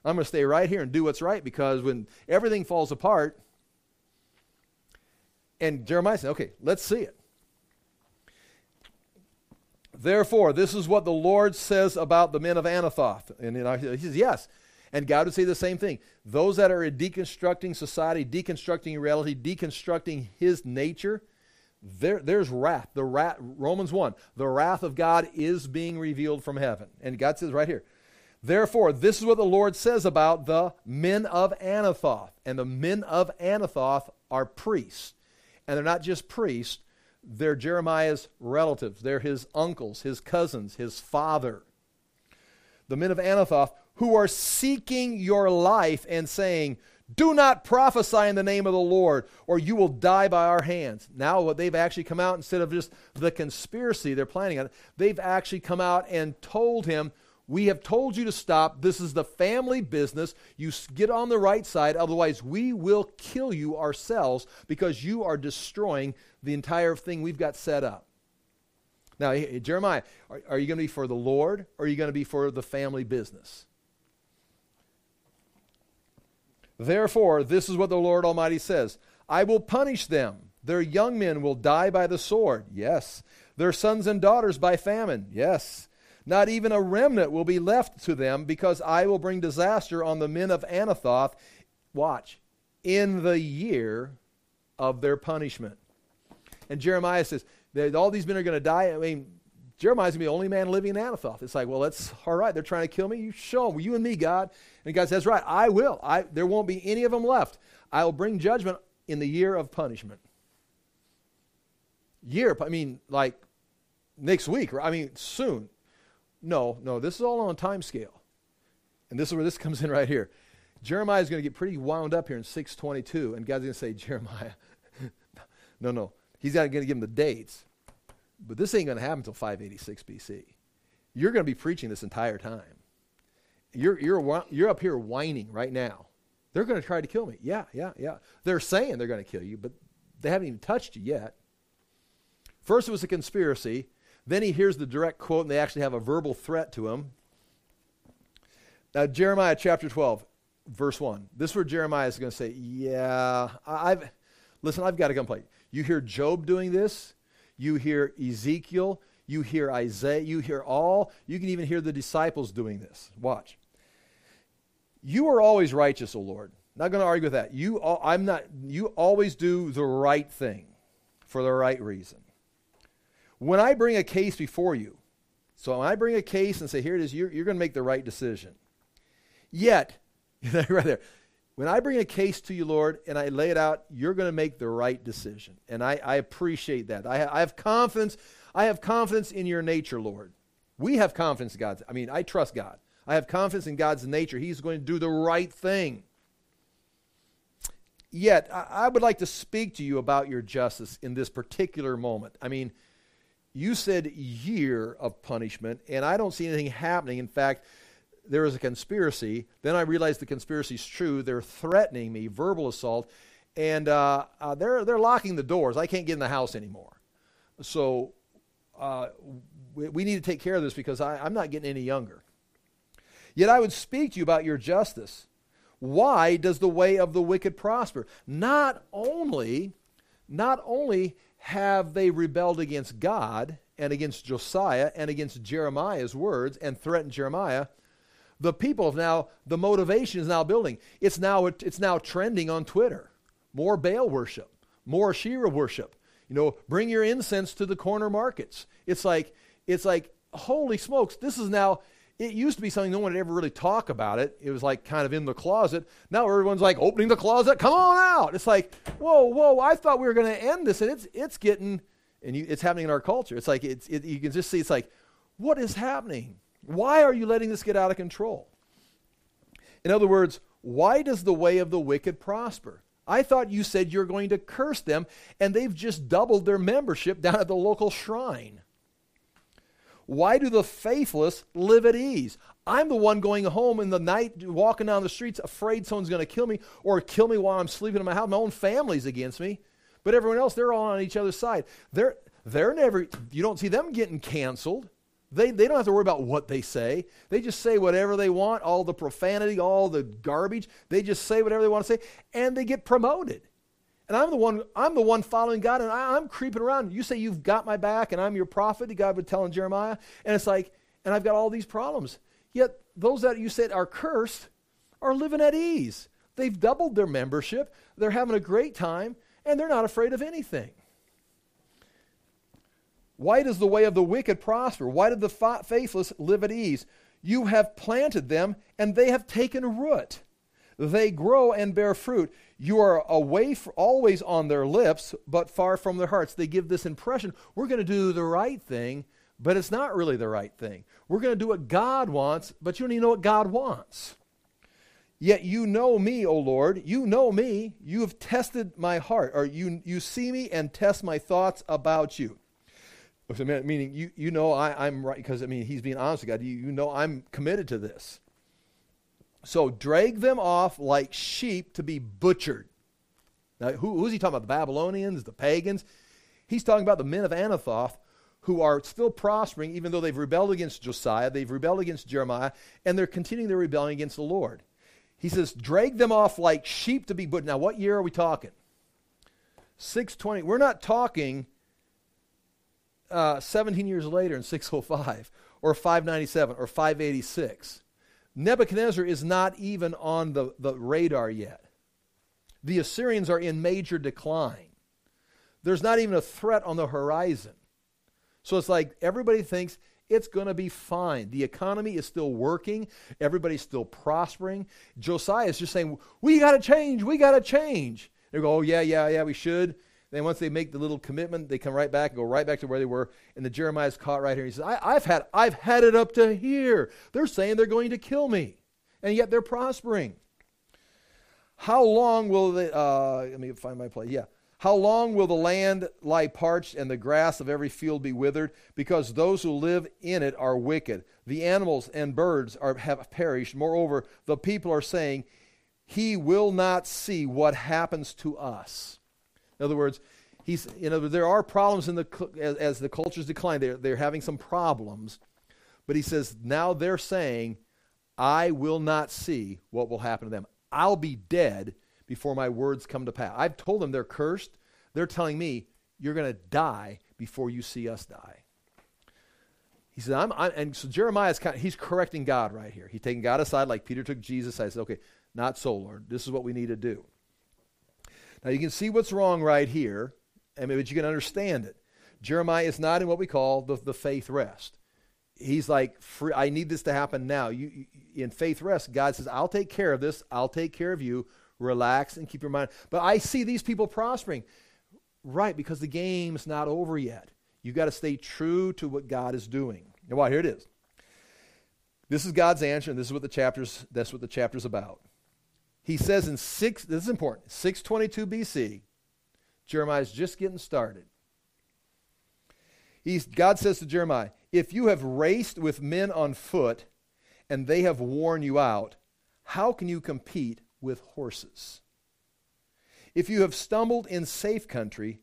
I'm going to stay right here and do what's right because when everything falls apart, and Jeremiah said, okay, let's see it. Therefore, this is what the Lord says about the men of Anathoth. And you know, he says, yes. And God would say the same thing. Those that are deconstructing society, deconstructing reality, deconstructing his nature, there, there's wrath. The wrath, Romans 1, the wrath of God is being revealed from heaven. And God says right here, Therefore, this is what the Lord says about the men of Anathoth. And the men of Anathoth are priests. And they're not just priests, they're Jeremiah's relatives. They're his uncles, his cousins, his father. The men of Anathoth who are seeking your life and saying, Do not prophesy in the name of the Lord, or you will die by our hands. Now, what they've actually come out, instead of just the conspiracy they're planning on, they've actually come out and told him, we have told you to stop. This is the family business. You get on the right side, otherwise, we will kill you ourselves because you are destroying the entire thing we've got set up. Now, Jeremiah, are, are you going to be for the Lord or are you going to be for the family business? Therefore, this is what the Lord Almighty says I will punish them. Their young men will die by the sword. Yes. Their sons and daughters by famine. Yes. Not even a remnant will be left to them because I will bring disaster on the men of Anathoth. Watch. In the year of their punishment. And Jeremiah says, all these men are going to die. I mean, Jeremiah's going to be the only man living in Anathoth. It's like, well, that's all right. They're trying to kill me. You show them. You and me, God. And God says, That's right, I will. I, there won't be any of them left. I will bring judgment in the year of punishment. Year, I mean, like next week, I mean, soon. No, no, this is all on time scale. And this is where this comes in right here. Jeremiah is going to get pretty wound up here in 622, and God's going to say, Jeremiah, no, no, He's not going to give him the dates. But this ain't going to happen until 586 BC. You're going to be preaching this entire time. You're, you're, you're up here whining right now. They're going to try to kill me. Yeah, yeah, yeah. They're saying they're going to kill you, but they haven't even touched you yet. First, it was a conspiracy. Then he hears the direct quote, and they actually have a verbal threat to him. Now, Jeremiah chapter 12, verse 1. This is where Jeremiah is going to say, Yeah, I've, listen, I've got a complaint. You hear Job doing this. You hear Ezekiel. You hear Isaiah. You hear all. You can even hear the disciples doing this. Watch. You are always righteous, O Lord. Not going to argue with that. You, I'm not. You always do the right thing for the right reason. When I bring a case before you, so when I bring a case and say, here it is, you're, you're going to make the right decision. Yet, right there, when I bring a case to you, Lord, and I lay it out, you're going to make the right decision. And I, I appreciate that. I, I, have confidence. I have confidence in your nature, Lord. We have confidence in God. I mean, I trust God. I have confidence in God's nature. He's going to do the right thing. Yet, I would like to speak to you about your justice in this particular moment. I mean, you said year of punishment, and I don't see anything happening. In fact, there is a conspiracy. Then I realize the conspiracy is true. They're threatening me, verbal assault, and uh, uh, they're they're locking the doors. I can't get in the house anymore. So uh, we, we, need to take care of this because I, I'm not getting any younger. Yet I would speak to you about your justice. Why does the way of the wicked prosper? Not only, not only have they rebelled against God and against Josiah and against Jeremiah's words and threatened Jeremiah, the people have now, the motivation is now building. It's now, it's now trending on Twitter. More Baal worship, more Asherah worship. You know, bring your incense to the corner markets. It's like, it's like, holy smokes, this is now, it used to be something no one would ever really talk about it. It was like kind of in the closet. Now everyone's like opening the closet, come on out. It's like, whoa, whoa, I thought we were going to end this. And it's, it's getting, and you, it's happening in our culture. It's like, it's, it, you can just see, it's like, what is happening? Why are you letting this get out of control? In other words, why does the way of the wicked prosper? I thought you said you're going to curse them, and they've just doubled their membership down at the local shrine. Why do the faithless live at ease? I'm the one going home in the night, walking down the streets, afraid someone's going to kill me or kill me while I'm sleeping in my house. My own family's against me. But everyone else, they're all on each other's side. They're, they're never, you don't see them getting canceled. They, they don't have to worry about what they say. They just say whatever they want, all the profanity, all the garbage. They just say whatever they want to say, and they get promoted. And I'm the one, I'm the one following God, and I, am creeping around. You say you've got my back, and I'm your prophet, God would tell in Jeremiah. And it's like, and I've got all these problems. Yet those that you said are cursed are living at ease. They've doubled their membership, they're having a great time, and they're not afraid of anything. Why does the way of the wicked prosper? Why did the faithless live at ease? You have planted them, and they have taken root. They grow and bear fruit. You are away, for, always on their lips, but far from their hearts. They give this impression we're going to do the right thing, but it's not really the right thing. We're going to do what God wants, but you don't even know what God wants. Yet you know me, O Lord. You know me. You have tested my heart, or you, you see me and test my thoughts about you. Meaning, you, you know I, I'm right, because I mean, he's being honest with God. You, you know I'm committed to this. So drag them off like sheep to be butchered. Now, who, who's he talking about? The Babylonians, the pagans? He's talking about the men of Anathoth who are still prospering, even though they've rebelled against Josiah, they've rebelled against Jeremiah, and they're continuing their rebellion against the Lord. He says, drag them off like sheep to be butchered. Now, what year are we talking? 620. We're not talking uh, 17 years later in 605 or 597 or 586. Nebuchadnezzar is not even on the, the radar yet. The Assyrians are in major decline. There's not even a threat on the horizon. So it's like everybody thinks it's going to be fine. The economy is still working, everybody's still prospering. Josiah is just saying, We got to change, we got to change. They go, Oh, yeah, yeah, yeah, we should. Then once they make the little commitment, they come right back and go right back to where they were. And the Jeremiah's caught right here. He says, I, have had, I've had it up to here. They're saying they're going to kill me, and yet they're prospering. How long will they? Uh, let me find my place. Yeah. How long will the land lie parched and the grass of every field be withered? Because those who live in it are wicked. The animals and birds are, have perished. Moreover, the people are saying, He will not see what happens to us. In other words, he's, you know, there are problems in the, as, as the cultures decline, they're, they're having some problems. But he says, now they're saying, I will not see what will happen to them. I'll be dead before my words come to pass. I've told them they're cursed. They're telling me, you're going to die before you see us die. He said, I'm, I'm, and so Jeremiah is kind of, he's correcting God right here. He's taking God aside like Peter took Jesus. I said, okay, not so, Lord. This is what we need to do. Now you can see what's wrong right here, and but you can understand it. Jeremiah is not in what we call the, the faith rest. He's like, I need this to happen now. You, you, in faith rest, God says, I'll take care of this. I'll take care of you. Relax and keep your mind. But I see these people prospering. Right, because the game's not over yet. You've got to stay true to what God is doing. Now, well, here it is. This is God's answer, and this is what the chapter's that's what the chapter's about. He says in six this is important, 622 BC, Jeremiah's just getting started. He's, God says to Jeremiah, If you have raced with men on foot and they have worn you out, how can you compete with horses? If you have stumbled in safe country,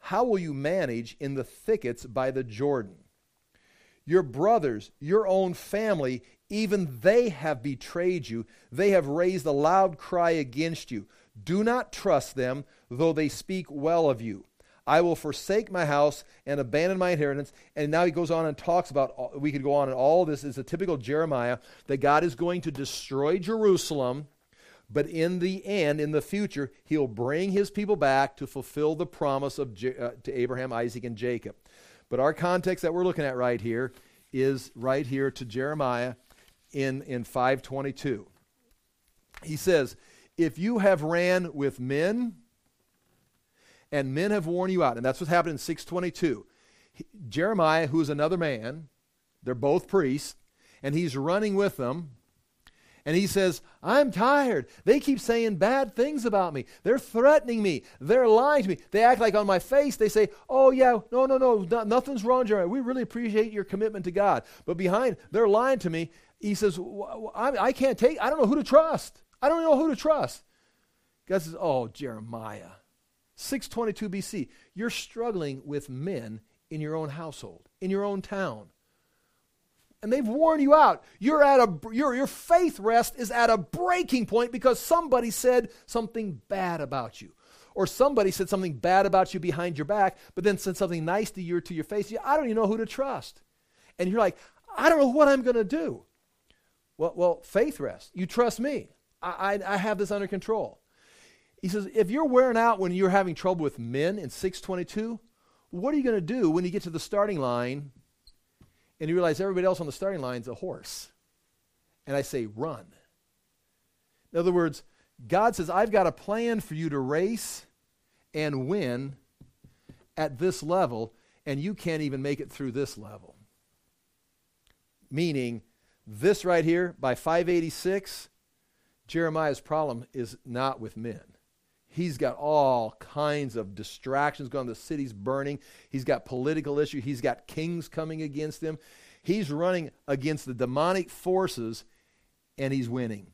how will you manage in the thickets by the Jordan? Your brothers, your own family, even they have betrayed you. They have raised a loud cry against you. Do not trust them, though they speak well of you. I will forsake my house and abandon my inheritance. And now he goes on and talks about, we could go on and all this is a typical Jeremiah, that God is going to destroy Jerusalem, but in the end, in the future, he'll bring his people back to fulfill the promise of uh, to Abraham, Isaac, and Jacob. But our context that we're looking at right here is right here to Jeremiah in, in 522. He says, If you have ran with men, and men have worn you out. And that's what happened in 622. He, Jeremiah, who is another man, they're both priests, and he's running with them. And he says, I'm tired. They keep saying bad things about me. They're threatening me. They're lying to me. They act like on my face, they say, Oh, yeah, no, no, no, no nothing's wrong, Jeremiah. We really appreciate your commitment to God. But behind, they're lying to me. He says, I, can't take, I don't know who to trust. I don't know who to trust. God says, Oh, Jeremiah. 622 BC, you're struggling with men in your own household, in your own town. And they've worn you out. You're at a your, your faith rest is at a breaking point because somebody said something bad about you. Or somebody said something bad about you behind your back, but then said something nice to you to your face. I don't even know who to trust. And you're like, I don't know what I'm going to do. Well, well, faith rest. You trust me. I, I, I have this under control. He says, if you're wearing out when you're having trouble with men in 622, what are you going to do when you get to the starting line and you realize everybody else on the starting line is a horse? And I say, run. In other words, God says, I've got a plan for you to race and win at this level, and you can't even make it through this level. Meaning, this right here, by 586, Jeremiah's problem is not with men. He's got all kinds of distractions going. The city's burning. He's got political issue. He's got kings coming against him. He's running against the demonic forces, and he's winning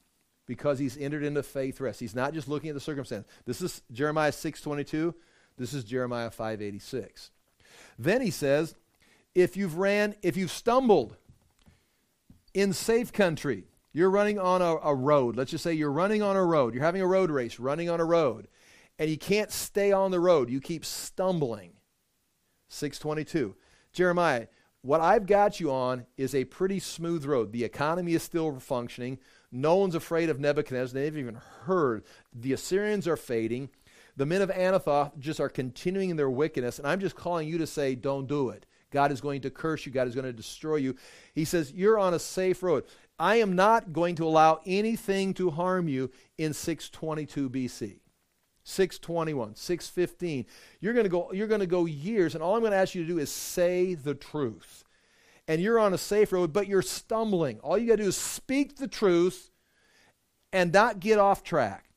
because he's entered into faith rest. He's not just looking at the circumstance. This is Jeremiah 6:22. This is Jeremiah 5:86. Then he says, if you've ran, if you've stumbled in safe country, you're running on a, a, road. Let's just say you're running on a road. You're having a road race, running on a road and you can't stay on the road. You keep stumbling. 622. Jeremiah, what I've got you on is a pretty smooth road. The economy is still functioning. No one's afraid of Nebuchadnezzar. They've even heard. The Assyrians are fading. The men of Anathoth just are continuing in their wickedness. And I'm just calling you to say, don't do it. God is going to curse you. God is going to destroy you. He says, You're on a safe road. I am not going to allow anything to harm you in 622 BC. 621, 615. You're going to go you're going to go years and all I'm going to ask you to do is say the truth. And you're on a safe road, but you're stumbling. All you got to do is speak the truth and not get off track.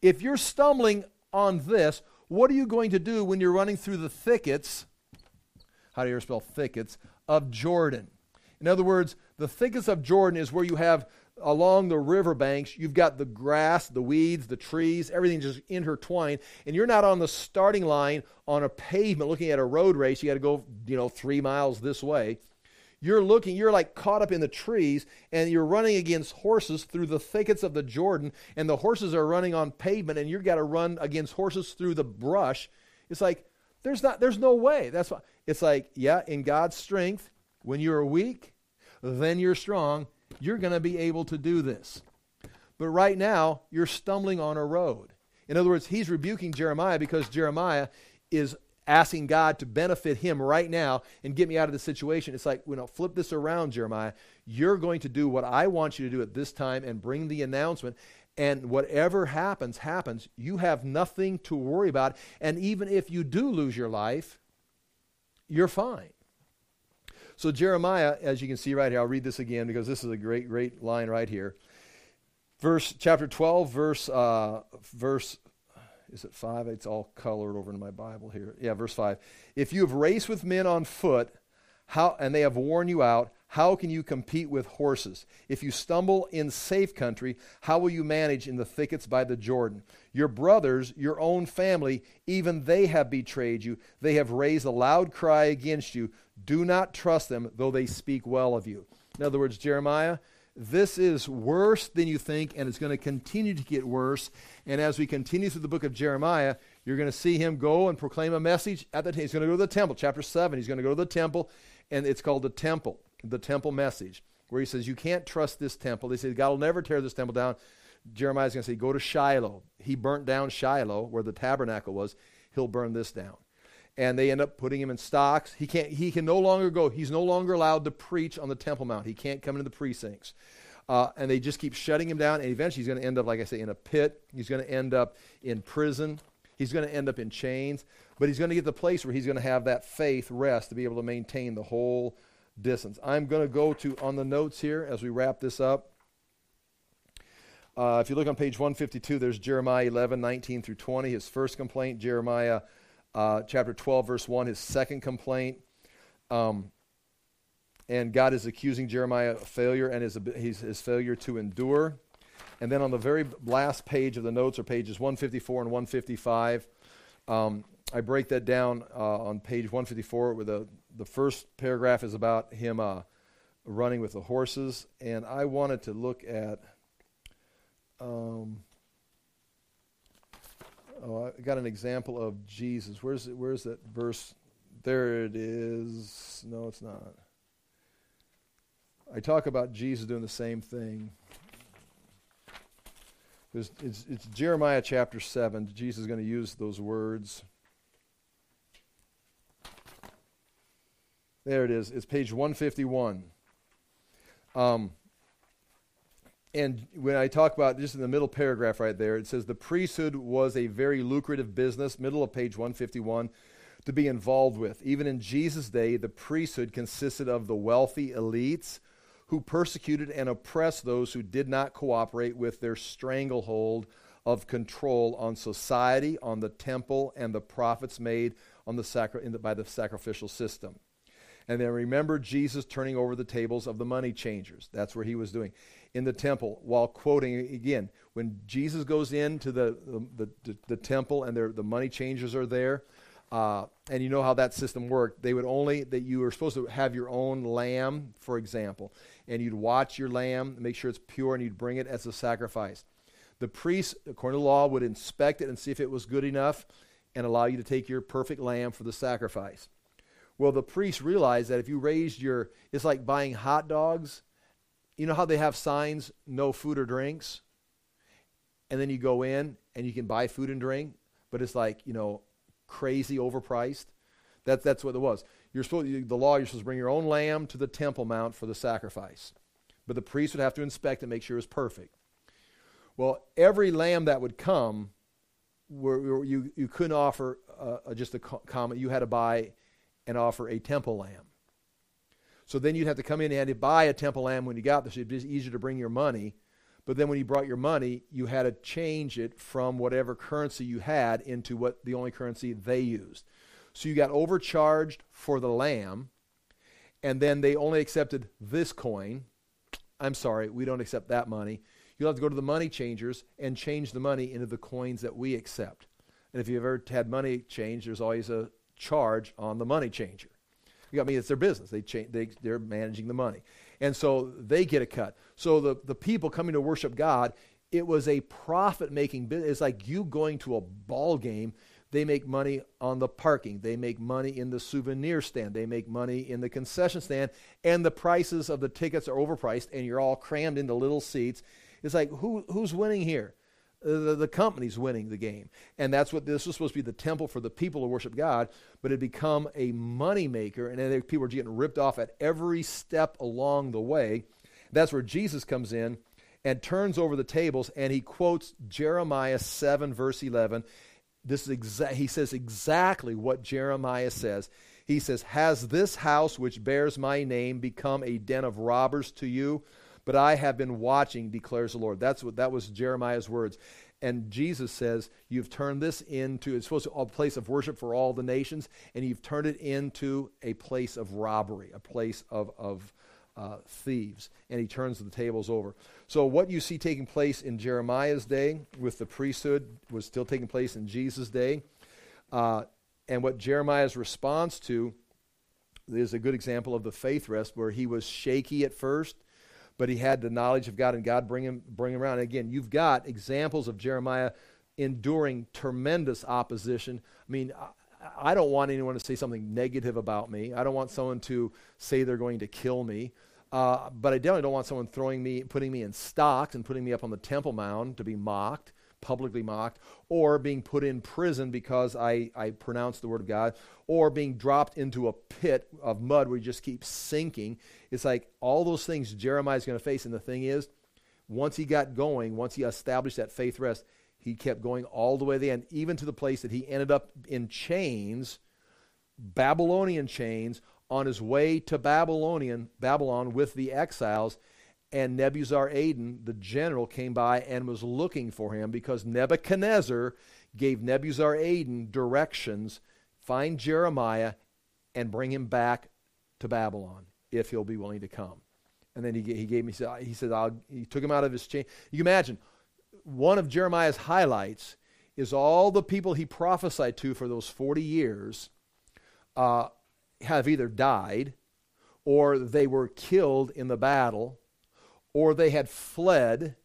If you're stumbling on this, what are you going to do when you're running through the thickets? How do you spell thickets? Of Jordan. In other words, the thickets of Jordan is where you have along the riverbanks, you've got the grass, the weeds, the trees, everything just intertwined, and you're not on the starting line on a pavement looking at a road race. You got to go, you know, three miles this way. You're looking, you're like caught up in the trees, and you're running against horses through the thickets of the Jordan, and the horses are running on pavement, and you've got to run against horses through the brush. It's like there's not, there's no way. That's why it's like, yeah, in God's strength, when you're weak, then you're strong you're going to be able to do this. But right now, you're stumbling on a road. In other words, he's rebuking Jeremiah because Jeremiah is asking God to benefit him right now and get me out of the situation. It's like, you know, flip this around, Jeremiah. You're going to do what I want you to do at this time and bring the announcement. And whatever happens, happens. You have nothing to worry about. And even if you do lose your life, you're fine. So Jeremiah, as you can see right here, I'll read this again because this is a great, great line right here. Verse chapter 12, verse uh, verse is it five? It's all colored over in my Bible here. Yeah, verse five. If you have raced with men on foot, how and they have worn you out, how can you compete with horses? If you stumble in safe country, how will you manage in the thickets by the Jordan? Your brothers, your own family, even they have betrayed you. They have raised a loud cry against you. Do not trust them, though they speak well of you. In other words, Jeremiah, this is worse than you think, and it's going to continue to get worse. And as we continue through the book of Jeremiah, you're going to see him go and proclaim a message at the He's going to go to the temple, chapter 7. He's going to go to the temple, and it's called the temple the temple message, where he says, You can't trust this temple. They say, God will never tear this temple down. Jeremiah's going to say, Go to Shiloh. He burnt down Shiloh, where the tabernacle was. He'll burn this down. And they end up putting him in stocks. He, can't, he can no longer go. He's no longer allowed to preach on the Temple Mount. He can't come into the precincts. Uh, and they just keep shutting him down. And eventually, he's going to end up, like I say, in a pit. He's going to end up in prison. He's going to end up in chains. But he's going to get the place where he's going to have that faith rest to be able to maintain the whole distance. I'm going to go to on the notes here as we wrap this up. Uh, if you look on page 152, there's Jeremiah 11, 19 through 20, his first complaint. Jeremiah uh, chapter 12, verse 1, his second complaint. Um, and God is accusing Jeremiah of failure and his, his, his failure to endure. And then on the very last page of the notes are pages 154 and 155. Um, I break that down uh, on page 154 with a the first paragraph is about him uh, running with the horses, and I wanted to look at. Um, oh, I got an example of Jesus. Where's where's that verse? There it is. No, it's not. I talk about Jesus doing the same thing. It's, it's Jeremiah chapter 7. Jesus is going to use those words. There it is. It's page 151. Um, and when I talk about just in the middle paragraph right there, it says the priesthood was a very lucrative business, middle of page 151, to be involved with. Even in Jesus' day, the priesthood consisted of the wealthy elites who persecuted and oppressed those who did not cooperate with their stranglehold of control on society, on the temple, and the profits made on the sacri- the, by the sacrificial system. And then remember Jesus turning over the tables of the money changers. That's where he was doing. In the temple, while quoting again, when Jesus goes into the, the, the, the temple and the money changers are there, uh, and you know how that system worked, they would only, that you were supposed to have your own lamb, for example, and you'd watch your lamb, make sure it's pure, and you'd bring it as a sacrifice. The priest, according to the law, would inspect it and see if it was good enough and allow you to take your perfect lamb for the sacrifice. Well, the priest realized that if you raised your, it's like buying hot dogs. You know how they have signs, no food or drinks? And then you go in and you can buy food and drink, but it's like, you know, crazy overpriced. That, that's what it was. You're supposed, the law, you're supposed to bring your own lamb to the temple mount for the sacrifice. But the priest would have to inspect and make sure it was perfect. Well, every lamb that would come, were, you, you couldn't offer uh, just a common, you had to buy and offer a temple lamb. So then you'd have to come in and buy a temple lamb when you got. So it'd be easier to bring your money. But then when you brought your money, you had to change it from whatever currency you had into what the only currency they used. So you got overcharged for the lamb, and then they only accepted this coin. I'm sorry, we don't accept that money. You'll have to go to the money changers and change the money into the coins that we accept. And if you've ever had money changed, there's always a charge on the money changer. You got I me, mean, it's their business. They, cha- they, they're managing the money. And so they get a cut. So the, the people coming to worship God, it was a profit making business. It's like you going to a ball game. They make money on the parking. They make money in the souvenir stand. They make money in the concession stand. And the prices of the tickets are overpriced, and you're all crammed into little seats. It's like, who, who's winning here? Uh, the, the company's winning the game. And that's what this was supposed to be the temple for the people to worship God, but it become a money maker, and then people are getting ripped off at every step along the way. That's where Jesus comes in and turns over the tables, and he quotes Jeremiah 7, verse 11. This is exa- he says exactly what Jeremiah says. He says, Has this house which bears my name become a den of robbers to you? But I have been watching, declares the Lord. That's what that was Jeremiah's words. And Jesus says, You've turned this into, it's supposed to be a place of worship for all the nations, and you've turned it into a place of robbery, a place of, of uh, thieves. And he turns the tables over. So, what you see taking place in Jeremiah's day with the priesthood was still taking place in Jesus' day. Uh, and what Jeremiah's response to is a good example of the faith rest where he was shaky at first, but he had the knowledge of God and God bring him, bring him around. And again, you've got examples of Jeremiah enduring tremendous opposition. I mean, I, I don't want anyone to say something negative about me. I don't want someone to say they're going to kill me. Uh, but I definitely don't want someone throwing me, putting me in stocks and putting me up on the Temple Mount to be mocked publicly mocked, or being put in prison because I, I pronounced the word of God, or being dropped into a pit of mud where you just keep sinking. It's like all those things Jeremiah's going to face. And the thing is, once he got going, once he established that faith rest, he kept going all the way to the end, even to the place that he ended up in chains, Babylonian chains, on his way to Babylonian Babylon with the exiles and Nebuzaradan, the general, came by and was looking for him because Nebuchadnezzar gave Nebuzaradan directions find Jeremiah and bring him back to Babylon if he'll be willing to come. And then he, he gave me, he said, I'll, he took him out of his chain. You imagine, one of Jeremiah's highlights is all the people he prophesied to for those 40 years uh, have either died or they were killed in the battle or they had fled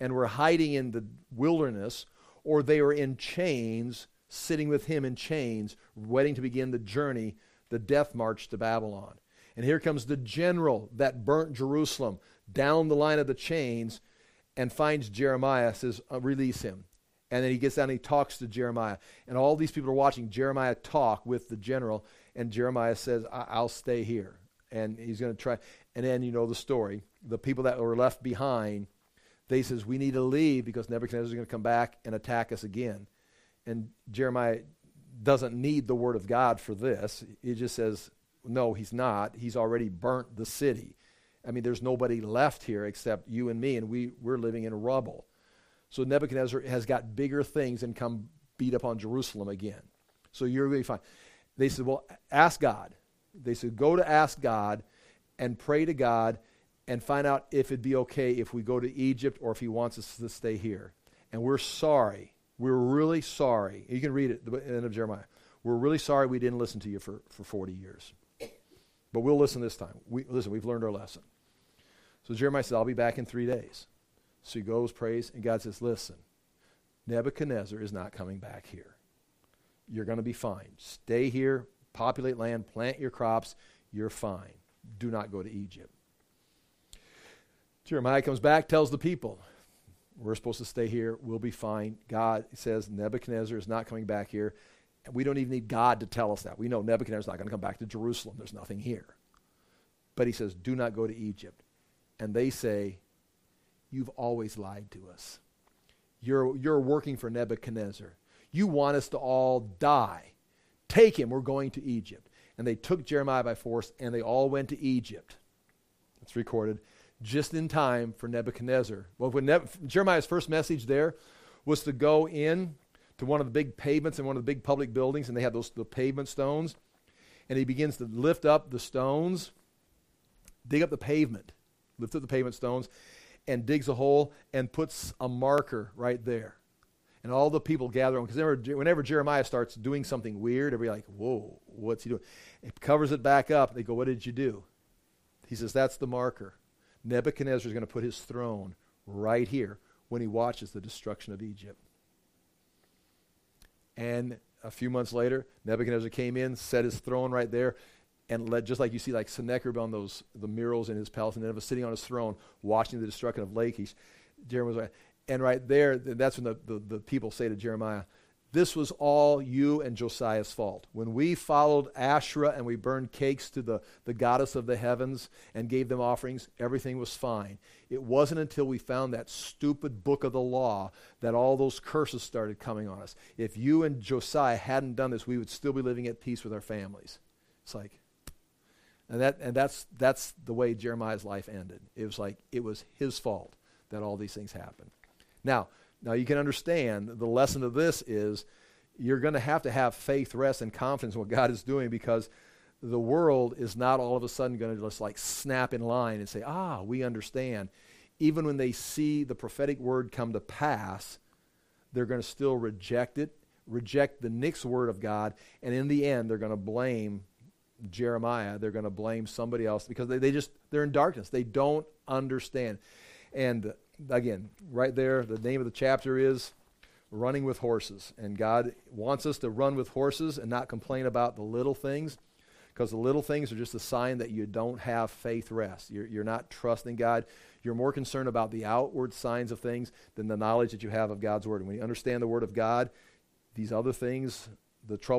and were hiding in the wilderness, or they were in chains, sitting with him in chains, waiting to begin the journey, the death march to Babylon. And here comes the general that burnt Jerusalem down the line of the chains and finds Jeremiah, says, uh, Release him. And then he gets down and he talks to Jeremiah. And all these people are watching Jeremiah talk with the general. And Jeremiah says, I'll stay here. And he's going to try. And then you know the story the people that were left behind, they says, we need to leave because Nebuchadnezzar is going to come back and attack us again. And Jeremiah doesn't need the word of God for this. He just says, no, he's not. He's already burnt the city. I mean, there's nobody left here except you and me, and we, we're living in rubble. So Nebuchadnezzar has got bigger things and come beat up on Jerusalem again. So you're going to be fine. They said, well, ask God. They said, go to ask God and pray to God and find out if it'd be okay if we go to Egypt or if he wants us to stay here. And we're sorry. We're really sorry. You can read it at the end of Jeremiah. We're really sorry we didn't listen to you for, for 40 years. But we'll listen this time. We, listen, we've learned our lesson. So Jeremiah says, I'll be back in three days. So he goes, prays, and God says, Listen, Nebuchadnezzar is not coming back here. You're going to be fine. Stay here, populate land, plant your crops. You're fine. Do not go to Egypt. Jeremiah comes back, tells the people, we're supposed to stay here. We'll be fine. God says Nebuchadnezzar is not coming back here. And we don't even need God to tell us that. We know Nebuchadnezzar is not going to come back to Jerusalem. There's nothing here. But he says, do not go to Egypt. And they say, you've always lied to us. You're, you're working for Nebuchadnezzar. You want us to all die. Take him. We're going to Egypt. And they took Jeremiah by force, and they all went to Egypt. It's recorded just in time for Nebuchadnezzar. Well, when ne- Jeremiah's first message there was to go in to one of the big pavements in one of the big public buildings, and they had those the pavement stones, and he begins to lift up the stones, dig up the pavement, lift up the pavement stones, and digs a hole and puts a marker right there. And all the people gather on because whenever, Jeremiah starts doing something weird, everybody like, whoa, what's he doing? It covers it back up. They go, what did you do? He says, that's the marker. Nebuchadnezzar is going to put his throne right here when he watches the destruction of Egypt. And a few months later, Nebuchadnezzar came in, set his throne right there, and led, just like you see like Sennacherib on those the murals in his palace, and then was sitting on his throne watching the destruction of Lachish. Jeremiah was right. And right there, that's when the, the, the people say to Jeremiah, this was all you and Josiah's fault. When we followed Asherah and we burned cakes to the, the goddess of the heavens and gave them offerings, everything was fine. It wasn't until we found that stupid book of the law that all those curses started coming on us. If you and Josiah hadn't done this, we would still be living at peace with our families. It's like, and, that, and that's, that's the way Jeremiah's life ended. It was like it was his fault that all these things happened. Now, now you can understand the lesson of this is you're going to have to have faith, rest, and confidence in what God is doing because the world is not all of a sudden going to just like snap in line and say, ah, we understand. Even when they see the prophetic word come to pass, they're going to still reject it, reject the next word of God, and in the end, they're going to blame Jeremiah. They're going to blame somebody else because they, they just, they're in darkness. They don't understand. And again, right there, the name of the chapter is Running with Horses. And God wants us to run with horses and not complain about the little things because the little things are just a sign that you don't have faith rest. You're, you're not trusting God. You're more concerned about the outward signs of things than the knowledge that you have of God's Word. And when you understand the Word of God, these other things, the trouble